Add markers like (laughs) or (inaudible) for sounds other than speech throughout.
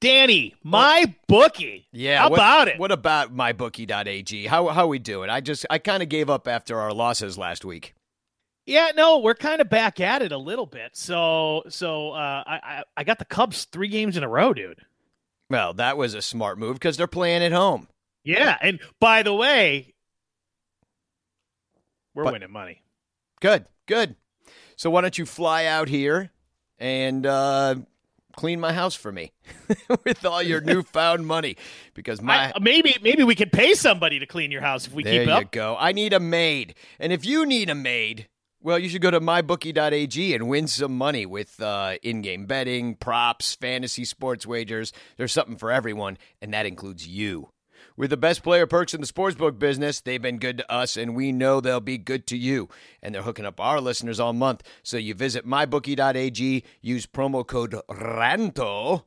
Danny, my bookie. Yeah, How what, about it? What about mybookie.ag? How how we doing? I just I kind of gave up after our losses last week. Yeah, no, we're kind of back at it a little bit. So, so uh, I, I I got the Cubs three games in a row, dude. Well, that was a smart move because they're playing at home. Yeah, and by the way, we're But- winning money. Good, good. So why don't you fly out here and uh, clean my house for me (laughs) with all your newfound money? Because my I, maybe maybe we could pay somebody to clean your house if we there keep you up. go. I need a maid, and if you need a maid, well, you should go to mybookie.ag and win some money with uh, in-game betting, props, fantasy sports wagers. There's something for everyone, and that includes you. With the best player perks in the sportsbook business, they've been good to us, and we know they'll be good to you. And they're hooking up our listeners all month. So you visit mybookie.ag, use promo code RANTO.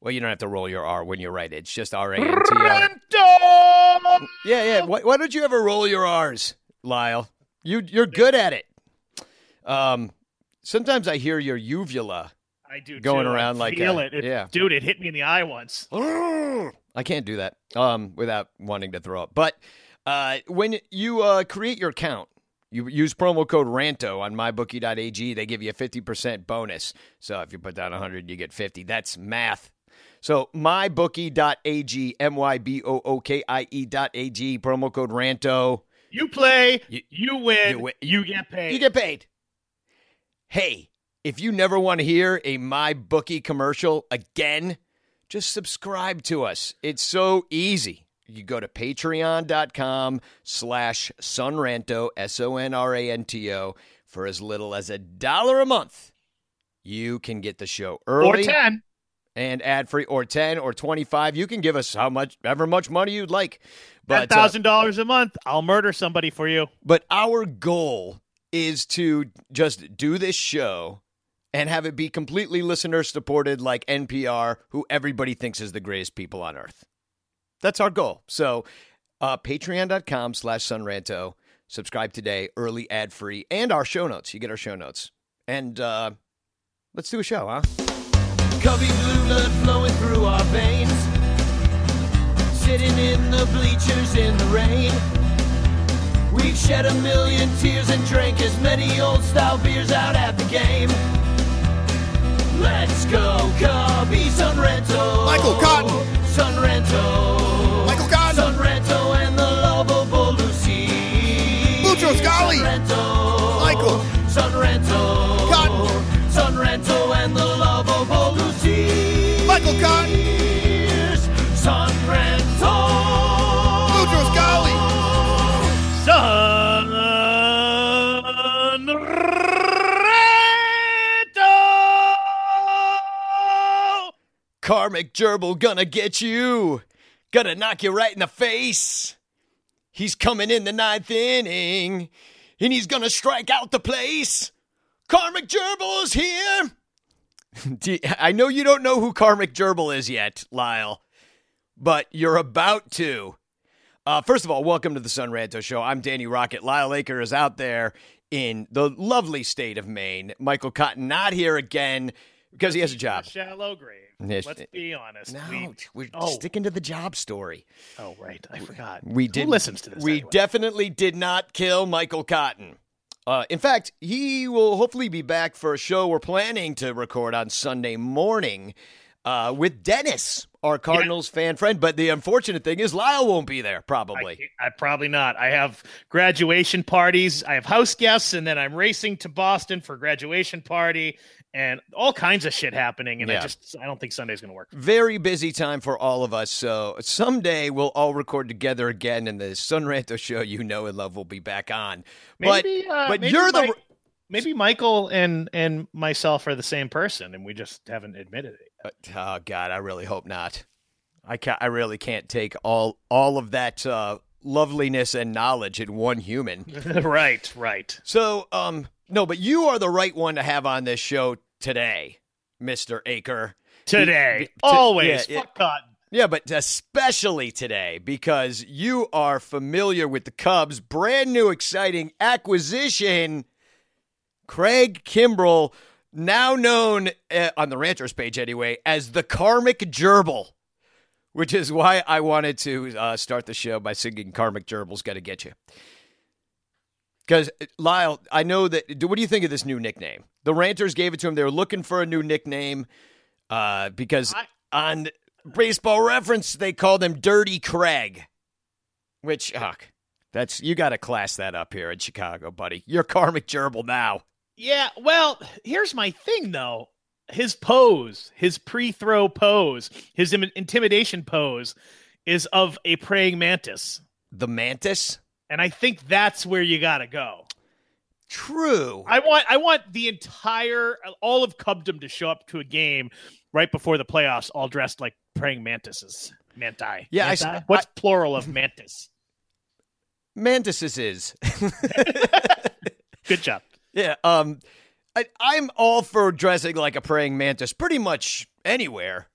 Well, you don't have to roll your R when you write it. It's just R A N T O. Yeah, yeah. Why, why don't you ever roll your R's, Lyle? You you're good at it. Um, sometimes I hear your uvula. I do Going too. I around like feel a- it. It- yeah. dude, it hit me in the eye once. (gasps) I can't do that um, without wanting to throw up. But uh, when you uh, create your account, you use promo code RANTO on mybookie.ag. They give you a 50% bonus. So if you put down 100, you get 50. That's math. So mybookie.ag, M Y B O O K I E.ag, promo code RANTO. You play, You- you, win, you you, get paid. You get paid. Hey, if you never want to hear a My Bookie commercial again, just subscribe to us. It's so easy. You go to patreon.com slash sonranto, S-O-N-R-A-N-T-O, for as little as a dollar a month. You can get the show early. or ten. and ad-free, or 10 or 25. You can give us how much, ever much money you'd like. But, uh, thousand dollars a month. I'll murder somebody for you. but our goal is to just do this show and have it be completely listener supported like NPR, who everybody thinks is the greatest people on earth. That's our goal. So uh, patreon.com slash sonranto. Subscribe today, early ad free, and our show notes. You get our show notes. And uh, let's do a show, huh? Cubby blue blood flowing through our veins. Sitting in the bleachers in the rain. We've shed a million tears and drank as many old style beers out at the game. Let's go, Cubby Son Ranto. Michael Cotton. Son Ranto. Michael Cotton. Son Ranto and the lovable Lucy. Son Ranto. Michael. Sunrento. Karmic gerbil gonna get you. Gonna knock you right in the face. He's coming in the ninth inning, and he's gonna strike out the place. Karmic gerbil's here. (laughs) I know you don't know who Karmic gerbil is yet, Lyle, but you're about to. Uh, first of all, welcome to the Son Ranto Show. I'm Danny Rocket. Lyle Aker is out there in the lovely state of Maine. Michael Cotton not here again because he has a job. Shallow grave. Yes. Let's be honest. No, We- we're oh. sticking to the job story. oh, right. I forgot. We Who did. listens to this? We anyway? definitely did not kill Michael Cotton. Uh, in fact, he will hopefully be back for a show we're planning to record on Sunday morning uh, with Dennis, our Cardinals fan friend. But the unfortunate thing is, Lyle won't be there probably. can't- I probably not. I have graduation parties. I have house guests, and then I'm racing to Boston for graduation party, and all kinds of shit happening. And Yeah. I just I don't think Sunday's going to work. Very busy time for all of us. So someday we'll all record together again, and the Son Ranto show you know and love will be back on. Maybe, but uh, but maybe you're the my- Maybe Michael and and myself are the same person, and we just haven't admitted it. Uh, oh God, I really hope not. I can't. I really can't take all all of that uh, loveliness and knowledge in one human. (laughs) right, right. So, um, no, but you are the right one to have on this show today, Mister Aker. Today, Be- to- always. yeah. Fuck Cotton. Yeah, but especially today because you are familiar with the Cubs' brand new exciting acquisition, Craig Kimbrel, now known uh, on the Ranters page anyway as the Karmic Gerbil, which is why I wanted to uh, start the show by singing Karmic Gerbil's Gotta Get You. Because, Lyle, I know that. What do you think of this new nickname? The Ranters gave it to him. They were looking for a new nickname uh, because I- on baseball reference, they called him Dirty Craig, which, ugh, that's you got to class that up here in Chicago, buddy. You're Karmic Gerbil now. Yeah, well, here's my thing though. His pose, his pre-throw pose, his Im- intimidation pose is of a praying mantis. The Mantis? And I think that's where you got to go. True. I want I want the entire all of Cubdom to show up to a game right before the playoffs all dressed like praying mantises. Manti. Yeah, I s- Manti? What's plural of mantis? Mantises is. Good job. yeah. Um, I, I'm all for dressing like a praying mantis pretty much anywhere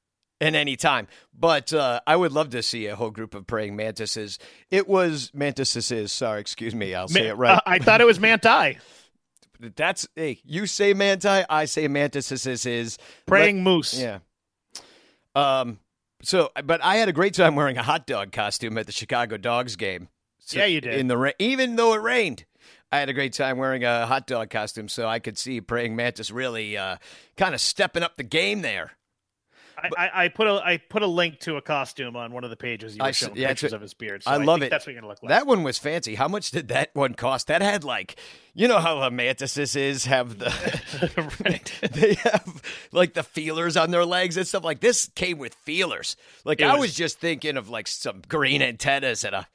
and any time. But uh, I would love to see a whole group of praying mantises. It was mantises. Sorry, excuse me. I'll say it right. uh, I thought it was manti. (laughs) That's hey, you say manti, I say mantises is Praying moose. Yeah. Um. So, but I had a great time wearing a hot dog costume at the Chicago Dogs game. So- Yeah, you did. In the rain, even though it rained, I had a great time wearing a hot dog costume, so I could see praying mantis really uh, kind of stepping up the game there. I, I, I put a I put a link to a costume on one of the pages you I were showing yeah, pictures of his beard. So I I, love think it. That's what you're gonna look like. That one was fancy. How much did that one cost? That had like, you know how the mantises is have the (laughs) (laughs) Right. they have like the feelers on their legs and stuff like this came with feelers. Like It I was- was just thinking of like some green antennas and a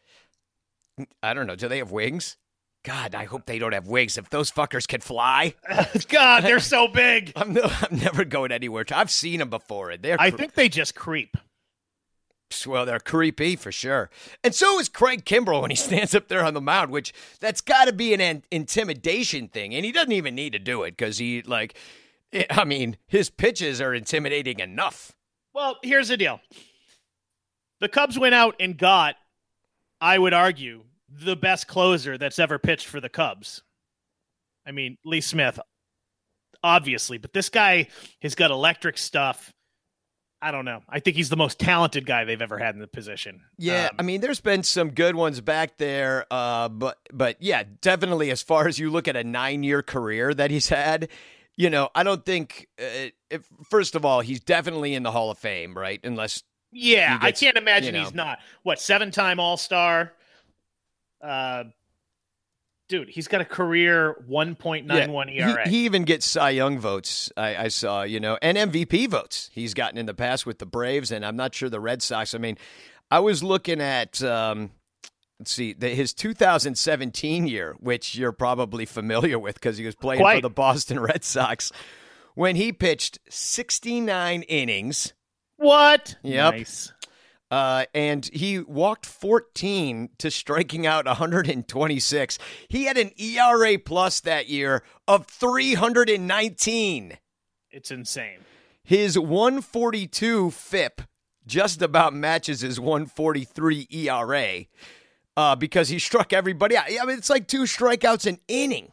I don't know, do they have wings? God, I hope they don't have wigs. If those fuckers can fly, (laughs) God, they're so big. (laughs) I'm no, I'm never going anywhere. I've seen them before, and they're I think they just creep. well, they're creepy for sure. And so is Craig Kimbrel when he (laughs) stands up there on the mound, which that's got to be an, an intimidation thing, and he doesn't even need to do it because he like, eh, I mean, his pitches are intimidating enough. Well, here's the deal. The Cubs went out and got, I would argue, the best closer that's ever pitched for the Cubs. I mean, Lee Smith, obviously, but this guy has got electric stuff. I don't know. I think he's the most talented guy they've ever had in the position. Yeah, Um, I mean, there's been some good ones back there, uh, but but yeah, definitely. As far as you look at a nine year career that he's had, you know, I don't think. Uh, if, first of all, he's definitely in the Hall of Fame, right? Unless Yeah, he I can't imagine you know. he's not. What seven time All Star? Uh, dude, he's got a career one point nine one he- ERA. He, even gets Cy Young votes. I, I saw, you know, and MVP votes. He's gotten in the past with the Braves, and I'm not sure the Red Sox. I mean, I was looking at. Um, Let's see the, his 2017 year, which you're probably familiar with because he was playing for the Boston Red Sox, when he pitched 69 innings. what? Yep. Nice. Uh, and he walked 14 to striking out 126. He had an ERA plus that year of 319. It's insane. His 142 FIP just about matches his 143 ERA uh, because he struck everybody out. I mean, it's like two strikeouts an inning.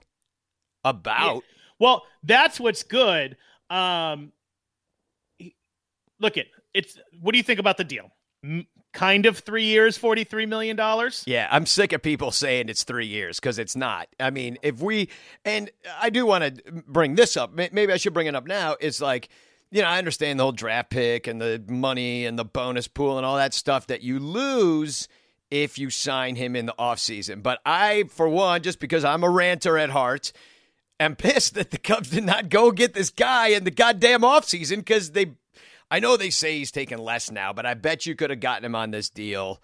About. Well, that's what's good. Um, he- look at it's. What do you think about the deal? Kind of three years, forty three million dollars. Yeah, I'm sick of people saying it's three years because it's not. I mean, if we, and I do want to bring this up, maybe I should bring it up now. It's like, you know, I understand the whole draft pick and the money and the bonus pool and all that stuff that you lose if you sign him in the offseason. But I, for one, just because I'm a ranter at heart, am pissed that the Cubs did not go get this guy in the goddamn offseason because they, I know they say he's taking less now, but I bet you could have gotten him on this deal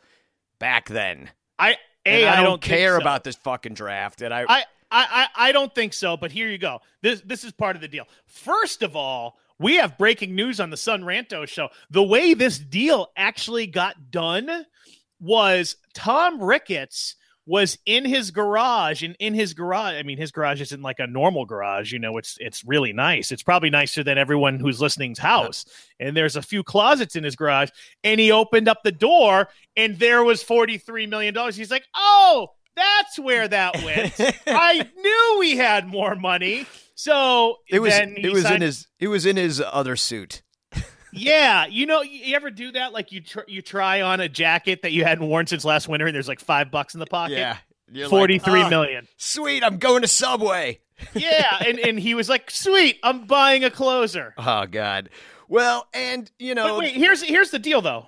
back then. I a I, I don't, care so. about this fucking draft. And I, I I, I I don't think so. But here you go. This this is part of the deal. First of all, we have breaking news on the Son Ranto show. The way this deal actually got done was Tom Ricketts was in his garage and in his garage i mean his garage isn't like a normal garage you know it's it's really nice. It's probably nicer than everyone who's listening's house. And there's a few closets in his garage and he opened up the door and there was 43 million dollars. He's like oh that's where that went. (laughs) I knew we had more money. So It was it was in his it was in his other suit. Yeah, you know, you ever do that? Like you tr- you try on a jacket that you hadn't worn since last winter, and there's like five bucks in the pocket. Yeah. You're forty-three "Ah, million. Sweet, I'm going to Subway. (laughs) Yeah, and and he was like, "Sweet, I'm buying a closer." Oh God. Well, and you know, But wait, here's here's the deal though.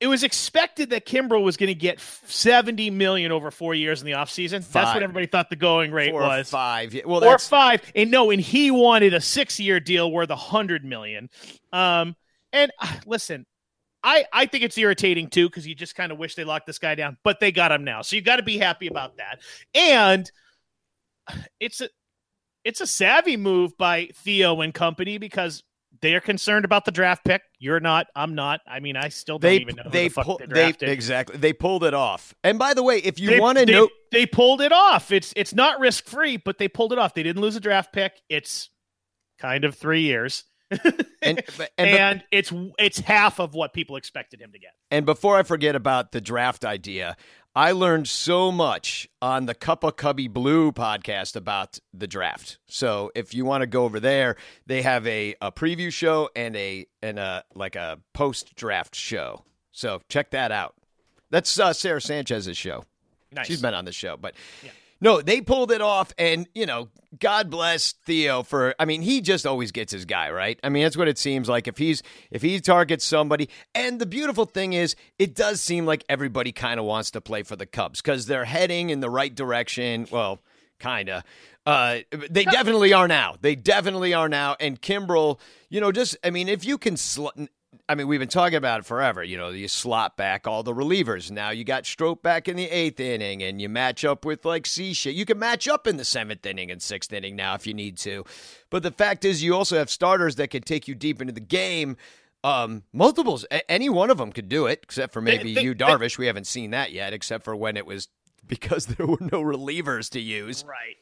It was expected that Kimbrel was going to get 70 million over 4 years in the offseason. That's what everybody thought the going rate four or was. five. Yeah, Well, or 5. And no, and he wanted a 6-year deal worth a 100 million. Um and uh, listen, I I think it's irritating too cuz you just kind of wish they locked this guy down, but they got him now. So you got to be happy about that. And it's a it's a savvy move by Theo and company because they are concerned about the draft pick. You're not. I'm not. I mean, I still don't they even know who they the fuck pull, they they exactly they pulled it off. And by the way, if you want to know, they pulled it off. It's it's not risk free, but they pulled it off. They didn't lose a draft pick. It's kind of three years, (laughs) and and, and, it's it's half of what people expected him to get. and before I forget about the draft idea, I learned so much on the Cup of Cubby Blue podcast about the draft. So if you want to go over there, they have a, a preview show and a and a like a post draft show. So check that out. That's uh, Sarah Sanchez's show. Nice. She's been on the show, but no, they pulled it off, and you know, God bless Theo for. I mean, he just always gets his guy right. I mean, that's what it seems like. If he's if he targets somebody, and the beautiful thing is, it does seem like everybody kind of wants to play for the Cubs because they're heading in the right direction. Well, kinda. Uh, they definitely are now. They definitely are now. And Kimbrel, you know, just I mean, if you can. Sl- I mean, we've been talking about it forever. You know, you slot back all the relievers. Now you got Strop back in the eighth inning, and you match up with like C shit. You can match up in the seventh inning and sixth inning now if you need to. But the fact is, you also have starters that can take you deep into the game. Um, multiples. A- any one of them could do it, except for maybe they- you, they- Darvish. we haven't seen that yet, except for when it was because (laughs) there were no relievers to use. Right.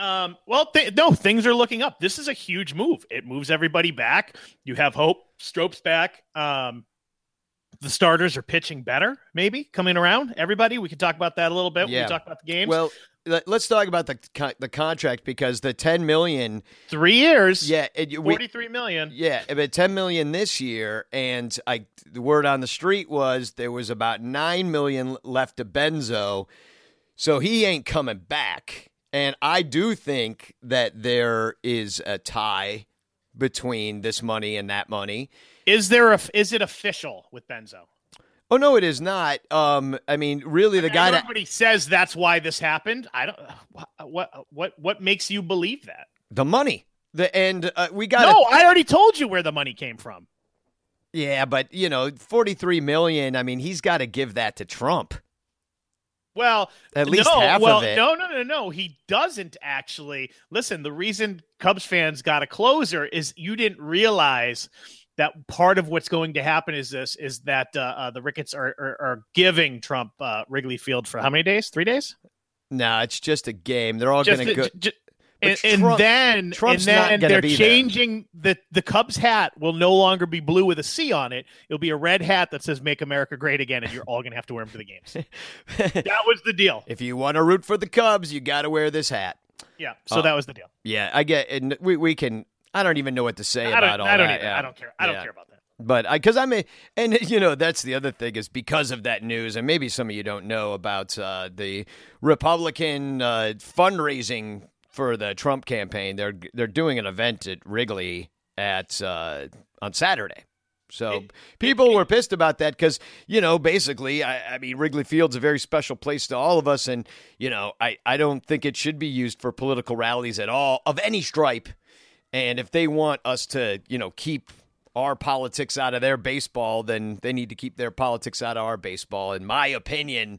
Um, well, th- no, things are looking up. This is a huge move. It moves everybody back. You have hope. Strop's back. Um, the starters are pitching better, maybe coming around. Everybody, we can talk about that a little bit when Yeah. we talk about the games. Well, let- let's talk about the the contract because the ten million, three years. Yeah, forty-three million. Yeah, about ten million this year, and I the word on the street was there was about nine million left to Benzo, so he ain't coming back. And I do think that there is a tie between this money and that money. Is there a? Is it official with Benzo? Oh no, it is not. Um, I mean, really, the I guy know that everybody says that's why this happened. I don't. What? What? What makes you believe that? the money, the and uh, we got No, I already told you where the money came from. Yeah, but you know, forty three million. I mean, he's got to give that to Trump. Well, At least no, half of it. No, no, no, no. He doesn't actually. Listen, the reason Cubs fans got a closer is you didn't realize that part of what's going to happen is this: is that uh, uh, the Ricketts are, are, are giving Trump uh, Wrigley Field for how many days? Three days? No, it's just a game. They're all going to go. j- and, and Trump- then, Trump's and not then gonna they're be there. changing the the Cubs hat will no longer be blue with a C on it. It'll be a red hat that says "Make America Great Again," and you're all going to have to wear them to the games. (laughs) that was the deal. if you want to root for the Cubs, you got to wear this hat. Yeah, so Oh. that was the deal. Yeah, I get. And we we can. I don't even know what to say I about all I don't that. even. yeah. I don't care. I don't care about that. But I, because I'm a, and you know, that's the other thing is because of that news, and maybe some of you don't know about uh, the Republican uh, fundraising for the Trump campaign. They're they're doing an event at Wrigley at uh, on Saturday. So people were pissed about that because you know basically I, I mean Wrigley Field's a very special place to all of us, and you know I I don't think it should be used for political rallies at all of any stripe. And if they want us to, you know, keep our politics out of their baseball, then they need to keep their politics out of our baseball. In my opinion,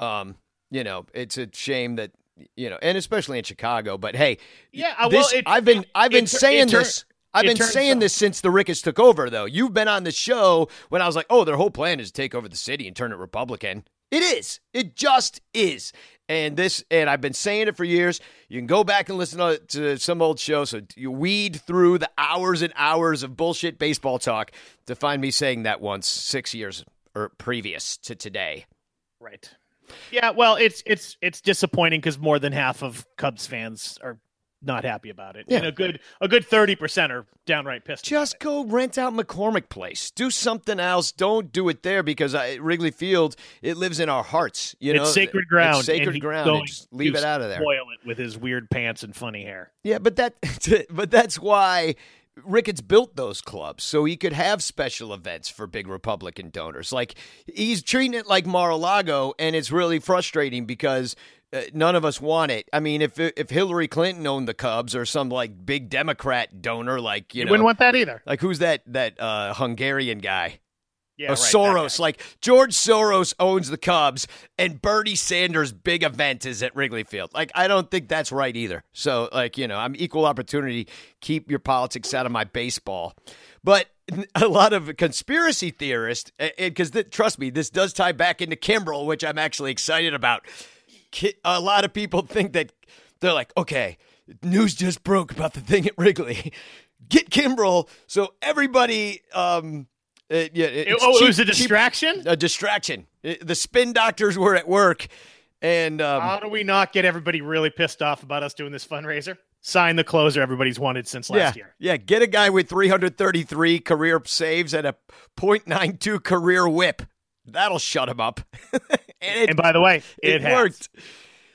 um, you know, it's a shame that you know, and especially in Chicago. But hey, Yeah, uh, this, it- I've been I've been it saying it tur- this. I've been saying out- this since the Ricketts took over, though. You've been on the show when I was like, "Oh, their whole plan is to take over the city and turn it Republican." It is. It just is. And this, and I've been saying it for years. You can go back and listen to, to some old show. So you weed through the hours and hours of bullshit baseball talk to find me saying that once six years or previous to today. Right. Yeah, well, it's it's it's disappointing because more than half of Cubs fans are not happy about it, and Yeah. a good a good thirty percent are downright pissed. Just go rent out McCormick Place. Do something else. Don't do it there because I, Wrigley Field it lives in our hearts. You know, sacred ground. It's sacred and ground. and just leave it out of there. Spoil it with his weird pants and funny hair. Yeah, but that, (laughs) but that's why Ricketts built those clubs so he could have special events for big Republican donors. Like he's treating it like Mar-a-Lago, and it's really frustrating because. Uh, none of us want it. I mean, if if Hillary Clinton owned the Cubs or some like big Democrat donor, like you You, know, wouldn't want that either. like who's that that uh, Hungarian guy? Yeah, right, Soros. Like George Soros owns the Cubs, and Bernie Sanders' big event is at Wrigley Field. Like I don't think that's right either. So like you know, I'm equal opportunity. Keep your politics out of my baseball. But (laughs) a lot of conspiracy theorists, because trust me, this does tie back into Kimbrel, which I'm actually excited about. A lot of people (laughs) think that they're like, okay, news just broke about the thing at Wrigley. (laughs) Get Kimbrel so everybody. Um, uh, yeah, It- oh, it was a cheap- distraction. a distraction. It- The spin doctors were at work, and um, How do we not get everybody really pissed off about us doing this fundraiser? Sign the closer everybody's wanted since last yeah, year. yeah, get a guy with 333 career saves and a .92 career whip. That'll shut him up. (laughs) and it, And by the way, it, it, has. worked.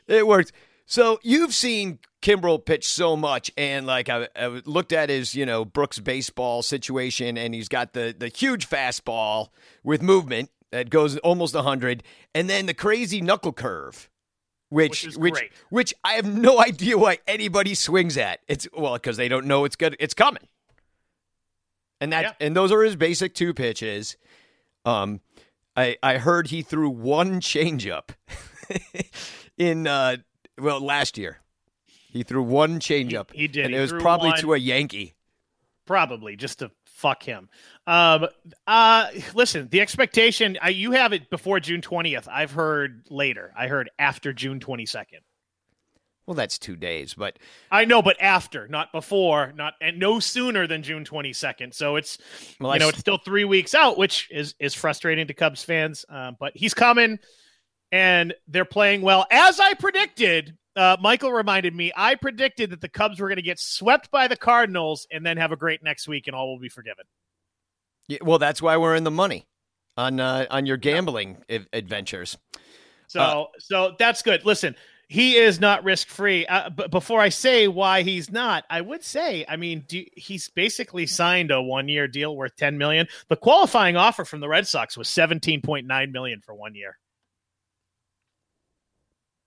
It worked. So you've seen Kimbrel pitched so much, and like I, I looked at his, you know, Brooks baseball situation, and he's got the the huge fastball with movement that goes almost hundred, and then the crazy knuckle curve, which Which which which I have no (laughs) idea why anybody swings at. It's well because they don't know it's good. It's coming, and that Yeah. and those are his basic two pitches. Um, I I heard he threw one (laughs) changeup (laughs) in uh well last year. He threw one changeup. He- he did. and He it was probably one. to a Yankee. probably just to fuck him. Um, uh, listen, the expectation I, you have it before June twentieth. I've heard later. I heard after June twenty second. Well, that's two days, but I know, but after, not before, not and no sooner than June twenty second. So it's Well, you I know it's still three weeks out, which is is frustrating to Cubs fans. Um, but he's coming, and they're playing well, as I predicted. Uh, Michael reminded me I predicted that the Cubs were going to get swept by the Cardinals and then have a great next week, and all will be forgiven. yeah, well, that's why we're in the money on uh, on your gambling a- adventures. So Uh, so that's good. Listen, he is not risk free. Uh, but before I say why he's not, I would say, I mean, do, he's basically signed a one year deal worth ten million. The qualifying offer from the Red Sox was seventeen point nine million for one year.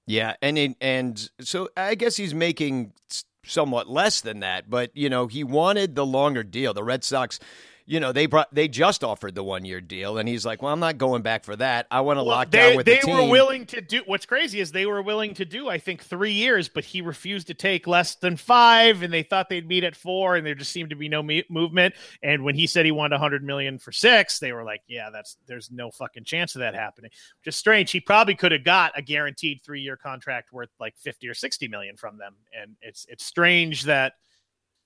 Yeah, and it, and so I guess he's making somewhat less than that, but you know he wanted the longer deal. The Red Sox, you know, they brought they just offered the one year deal, and he's like, "Well, I'm not going back for that. I want to Well, lock they down with they the were willing to do. What's crazy is they were willing to do, I think, three years, but he refused to take less than five, and they thought they'd meet at four, and there just seemed to be no me- movement. And when he said he wanted 100 million for six, they were like, "Yeah, that's there's no fucking chance of that happening." Just strange. He probably could have got a guaranteed three year contract worth like 50 or 60 million from them, and it's it's strange that.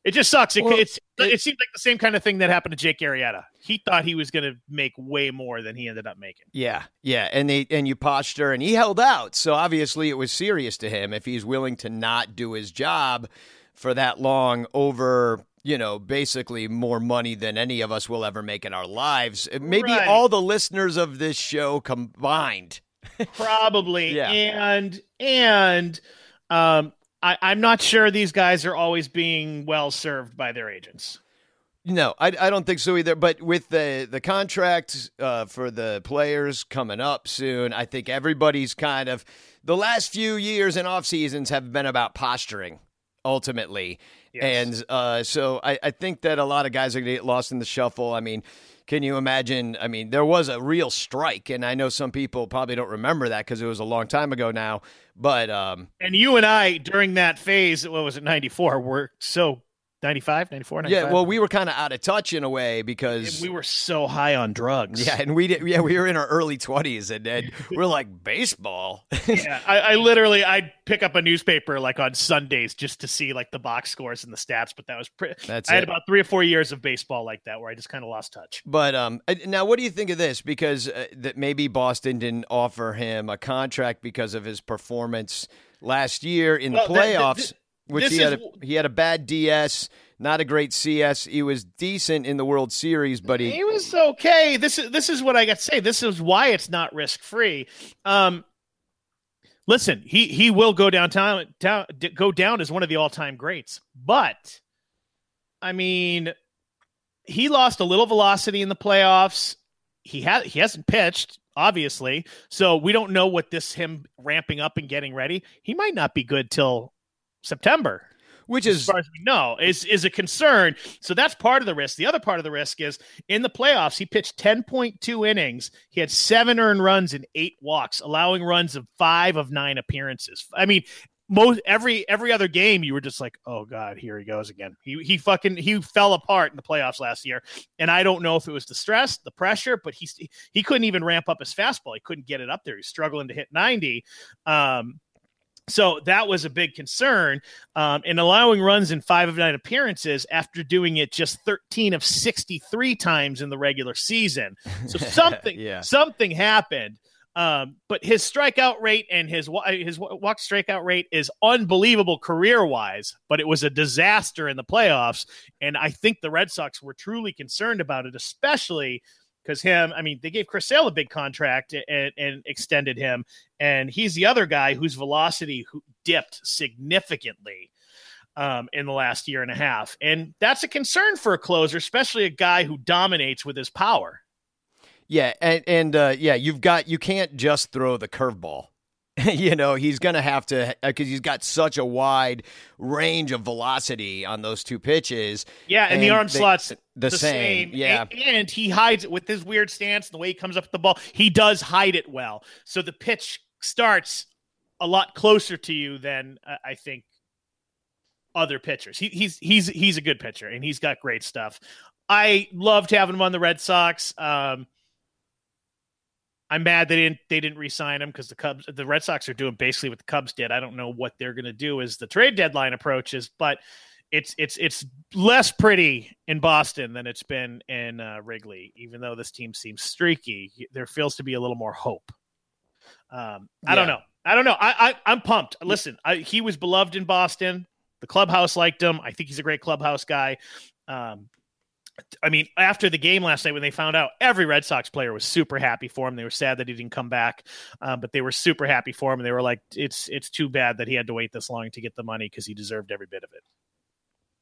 It just sucks. It, Well, it's, it, it- seems like the same kind of thing that happened to Jake Arrieta. He thought he was going to make way more than he ended up making. Yeah, yeah, and they and you posture, and he held out. So obviously, it was serious to him if he's willing to not do his job for that long over. You know, basically more money than any of us will ever make in our lives. Maybe Right. all the listeners of this show combined. (laughs) probably Yeah. and and um I, i'm not sure these guys are always being well served by their agents No, I, I don't think so either. But with the the contract uh, for the players coming up soon, I think everybody's kind of the last few years and off seasons have been about posturing ultimately, Yes. and uh, so I, I think that a lot of guys are going to get lost in the shuffle. I mean. Can you imagine? I mean, there was a real strike, and I know some people probably don't remember that because it was a long time ago now. But um, And you and I during that phase, what was it, 94, were so 95, 94, 95? yeah, well, we were kind of out of touch in a way because we were so high on drugs. yeah, and we did. Yeah, we were in our early twenties, and, and we're like baseball. (laughs) yeah, I, I literally I'd pick up a newspaper like on Sundays just to see like the box scores and the stats. But that was pretty. That's I had about three or four years of baseball like that where I just kind of lost touch. But um, uh, now what do you think of this? Because uh, that maybe Boston didn't offer him a contract because of his performance last year in Well, the th- th- playoffs, th- which this he had is- a, he had a bad DS, not a great CS. He was decent in the World Series, but he He was okay. This is this is what I got to say. This is why it's not risk free. Um, listen, he he will go downtown down go down as one of the all time greats, but I mean, he lost a little velocity in the playoffs. He had he hasn't pitched obviously, so we don't know what this him ramping up and getting ready. He might not be good till September which as is far as we know, is is a concern. So that's part of the risk. The other part of the risk is in the playoffs, he pitched 10.2 innings. He had seven earned runs and eight walks, allowing runs of five of nine appearances. I mean, most every every other game, you were just like, oh god, here he goes again. He he fucking he fell apart in the playoffs last year, and I don't know if it was the stress, the pressure, but he he couldn't even ramp up his fastball. He couldn't get it up there. He's struggling to hit 90. Um, so that was a big concern. Um, and allowing runs in five of nine appearances after doing it just 13 of 63 times in the regular season. So (laughs) something, Yeah. something happened. Um, but his strikeout rate and his his walk strikeout rate is unbelievable career wise, but it was a disaster in the playoffs. And I think the Red Sox were truly concerned about it, especially because him, I mean, they gave Chris Sale a big contract and, and extended him, and he's the other guy whose velocity dipped significantly um, in the last year and a half, and that's a concern for a closer, especially a guy who dominates with his power. yeah, and and uh, yeah, you've got you can't just throw the curveball. (laughs) you know, he's going to have to because he's got such a wide range of velocity on those two pitches. Yeah, and, the arm they- slots the same, yeah. and, and he hides it with his weird stance and the way he comes up with the ball. He does hide it well, so the pitch starts a lot closer to you than uh, I think other pitchers. He, he's he's he's a good pitcher and he's got great stuff. I loved having him on the Red Sox. Um, I'm mad they didn't they didn't re-sign him because the Cubs the Red Sox are doing basically what the Cubs did. I don't know what they're going to do as the trade deadline approaches, but it's it's it's less pretty in Boston than it's been in uh, Wrigley. Even though this team seems streaky, there feels to be a little more hope. Um, I don't know. I don't know. I, I I'm pumped. Listen, I, he was beloved in Boston. The clubhouse liked him. I think he's a great clubhouse guy. Um, I mean, after the game last night, when they found out, every Red Sox player was super happy for him. They were sad that he didn't come back, uh, but they were super happy for him. And they were like, "It's it's too bad that he had to wait this long to get the money because he deserved every bit of it."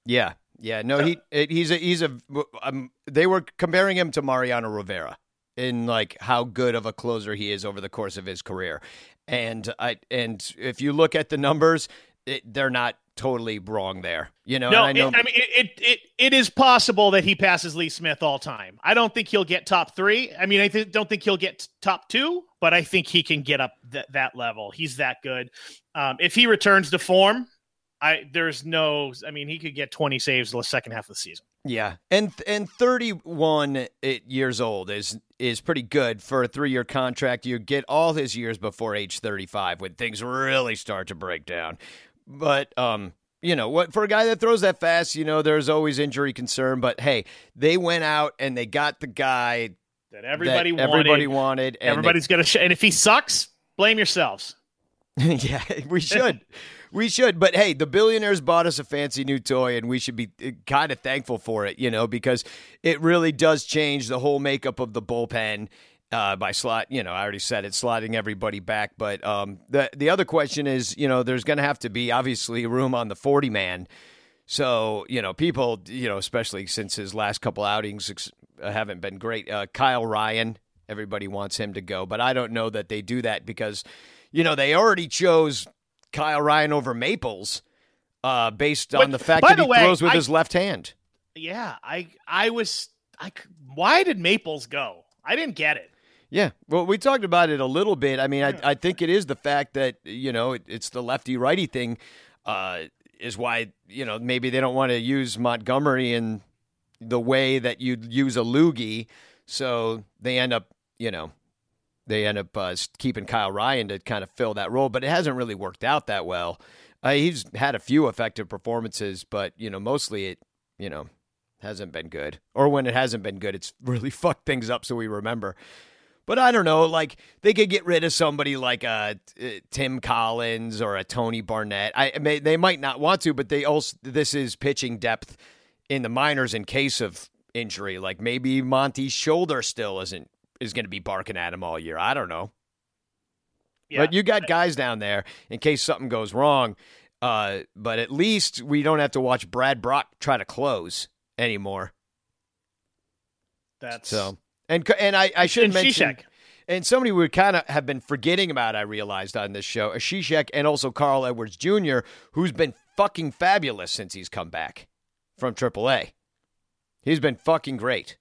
Yeah, yeah. No, he he's a he's a. Um, they were comparing him to Mariano Rivera in like how good of a closer he is over the course of his career, and I and if you look at the numbers, it, they're not totally wrong there. You know, No, I know. it, I mean it, it it is possible that he passes Lee Smith all time. I don't think he'll get top three. I mean, I th- don't think he'll get top two, but I think he can get up th- that level. He's that good. Um, if he returns to form, I there's no. I mean, he could get 20 saves the second half of the season. Yeah, and and 31 years old is is pretty good for a three year contract. You get all his years before age 35 when things really start to break down. But um, you know what? For a guy that throws that fast, you know there's always injury concern. But hey, they went out and they got the guy That everybody that wanted. everybody wanted. And they- Everybody's gonna. Sh- and if he sucks, blame yourselves. (laughs) yeah, we should. we should. But hey, the billionaires bought us a fancy new toy, and we should be kind of thankful for it, you know, because it really does change the whole makeup of the bullpen. Uh, by slot, you know, I already said it, slotting everybody back. But um, the the other question is, you know, there's going to have to be obviously room on the forty man. So you know, people, you know, especially since his last couple outings ex- haven't been great. Uh, Kyle Ryan, everybody wants him to go, but I don't know that they do that because, you know, they already chose Kyle Ryan over Maples, uh, based on the fact that he way, throws with I- his left hand. Yeah, I I was I why did Maples go? I didn't get it. Yeah, well, we talked about it a little bit. I mean, I, I think it is the fact that you know it, it's the lefty righty thing uh, is why you know maybe they don't want to use Montgomery in the way that you'd use a loogie, so they end up you know they end up uh, keeping Kyle Ryan to kind of fill that role, but it hasn't really worked out that well. Uh, he's had a few effective performances, but you know mostly it you know hasn't been good, or when it hasn't been good, it's (laughs) really fucked things up. So we remember. But I don't know, like they could get rid of somebody like uh, Tim Collins or a Tony Barnette. I may, they might not want to, but they also this is pitching depth in the minors in case of injury. Like maybe Monty's shoulder still isn't is going to be barking at him all year. I don't know. Yeah. But you got guys down there in case something goes wrong. Uh, but at least we don't have to watch Brad Brach try to close anymore. That's So and and I, I should and mention Cishek. and somebody we kind of have been forgetting about. I realized on this show, Cishek and also Carl Edwards Jr., who's been fucking fabulous since he's come back from AAA. He's been fucking great.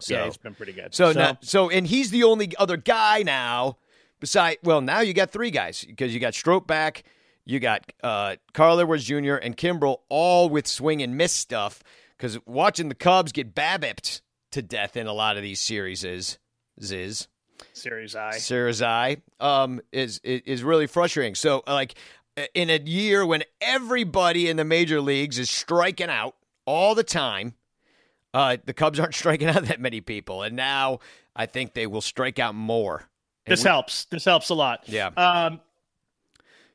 So yeah, he's been pretty good. so, now, so, and he's the only other guy now. Beside, well, now you got three guys because you got Strop back, you got uh, Carl Edwards Jr. and Kimbrel, all with swing and miss stuff. Because watching the Cubs get babbipped to death in a lot of these series is ziz Series I. Series I um is is really frustrating. So like in a year when everybody in the major leagues is striking out all the time, uh, the Cubs aren't (laughs) striking out that many people, and now I think they will strike out more. And This we- helps. This helps a lot. Yeah. Um,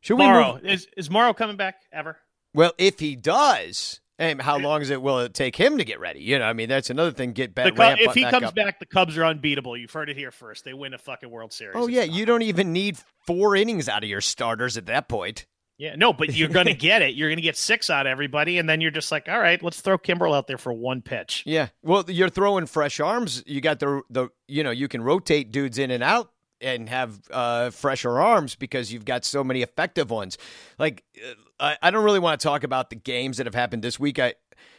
Should we Morrow is is Morrow coming back ever? Well, if he does, and how long is it will it take him to get ready? You know, I mean, that's another thing. Get back. Cub- if he comes up. back, the Cubs are unbeatable. You've heard it here first. They win a fucking World Series. Oh yeah, not- you don't even need four innings out of your starters at that point. yeah. No, but you're gonna (laughs) get it. You're gonna get six out of everybody, and then you're just like, all right, let's throw Kimbrel out there for one pitch. Yeah. Well, you're throwing fresh arms. You got the the you know you can rotate dudes in and out and have uh, fresher arms because you've got so many effective ones. Like uh, I, I don't really want to talk about the games that have happened this week. I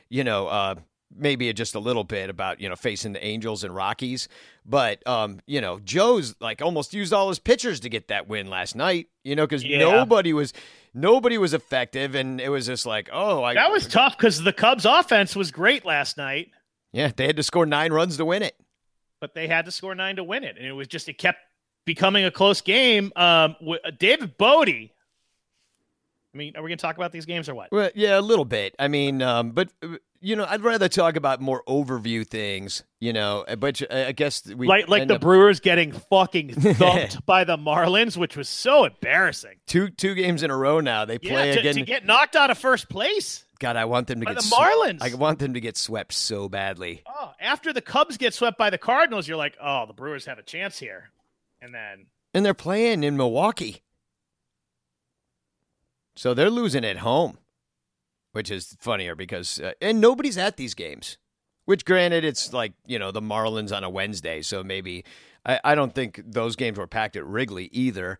you know uh, maybe just a little bit about you know facing the Angels and Rockies, but um you know Joe's like almost used all his pitchers to get that win last night. You know because Yeah. nobody was nobody was effective and it was just like oh I That was tough because the Cubs' offense was great last night, yeah they had to score nine runs to win it. but they had to score nine to win it, and it was just it kept becoming a close game. Um, David Bote. I mean, are we gonna talk about these games or what? Well, yeah, a little bit. I mean, um, but uh, you know, I'd rather talk about more overview things. You know, uh, but uh, I guess we like like the up Brewers getting fucking (laughs) thumped by the Marlins, which was so embarrassing. two two games in a row now. They Yeah, play to, again. to get knocked out of first place. God, I want them to by get the Marlins. I want them to get swept so badly. Oh, after the Cubs get swept by the Cardinals, you're like, oh, the Brewers have a chance here, and then And they're playing in Milwaukee, so they're losing at home, which is funnier because uh, and nobody's at these games. Which, granted, it's like you know the Marlins on a Wednesday, so maybe I, I don't think those games were packed at Wrigley either.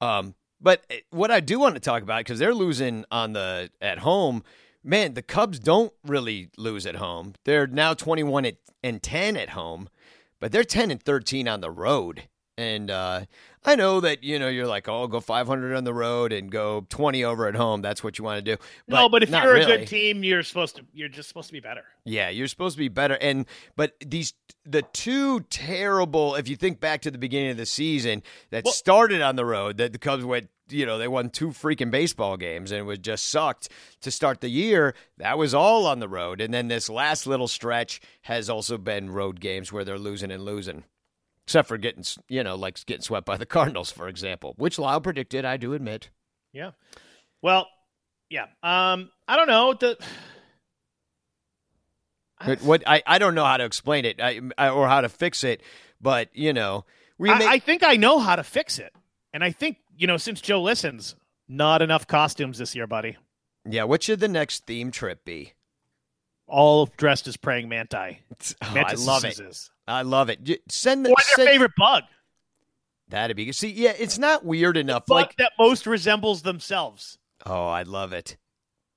Um, but uh, what I do want to talk about because they're losing on the at home, man, the Cubs don't really lose at home. They're now twenty one and ten at home, but they're ten and thirteen on the road. And uh, I know that you know you're like, oh, go 500 on the road and go 20 over at home. That's what you want to do. no, but if you're a really. good team, you're supposed to you're just supposed to be better. Yeah, you're supposed to be better. And but these the two terrible. If you think back to the beginning of the season, that Well- started on the road, that the Cubs went. You know, they won two freaking baseball games and it was just sucked to start the year. That was all on the road. And then this last little stretch has also been road games where they're losing and losing. Except for getting, you know, like getting swept by the (laughs) Cardinals, for example, which Lyle predicted, I do admit. Yeah. Well, yeah. Um, I don't know the. (sighs) But what I, I don't know how to explain it I, I, or how to fix it, but you know, we I, may- I think I know how to fix it, and I think you know since Joe listens, not enough costumes this year, buddy. yeah. What should the next theme trip be? All dressed as praying manti. (laughs) Oh, I love it. I love it. Send the What's your favorite bug? That'd be good. See, yeah, it's not weird enough. Bug Like, that most resembles themselves. oh, I love it.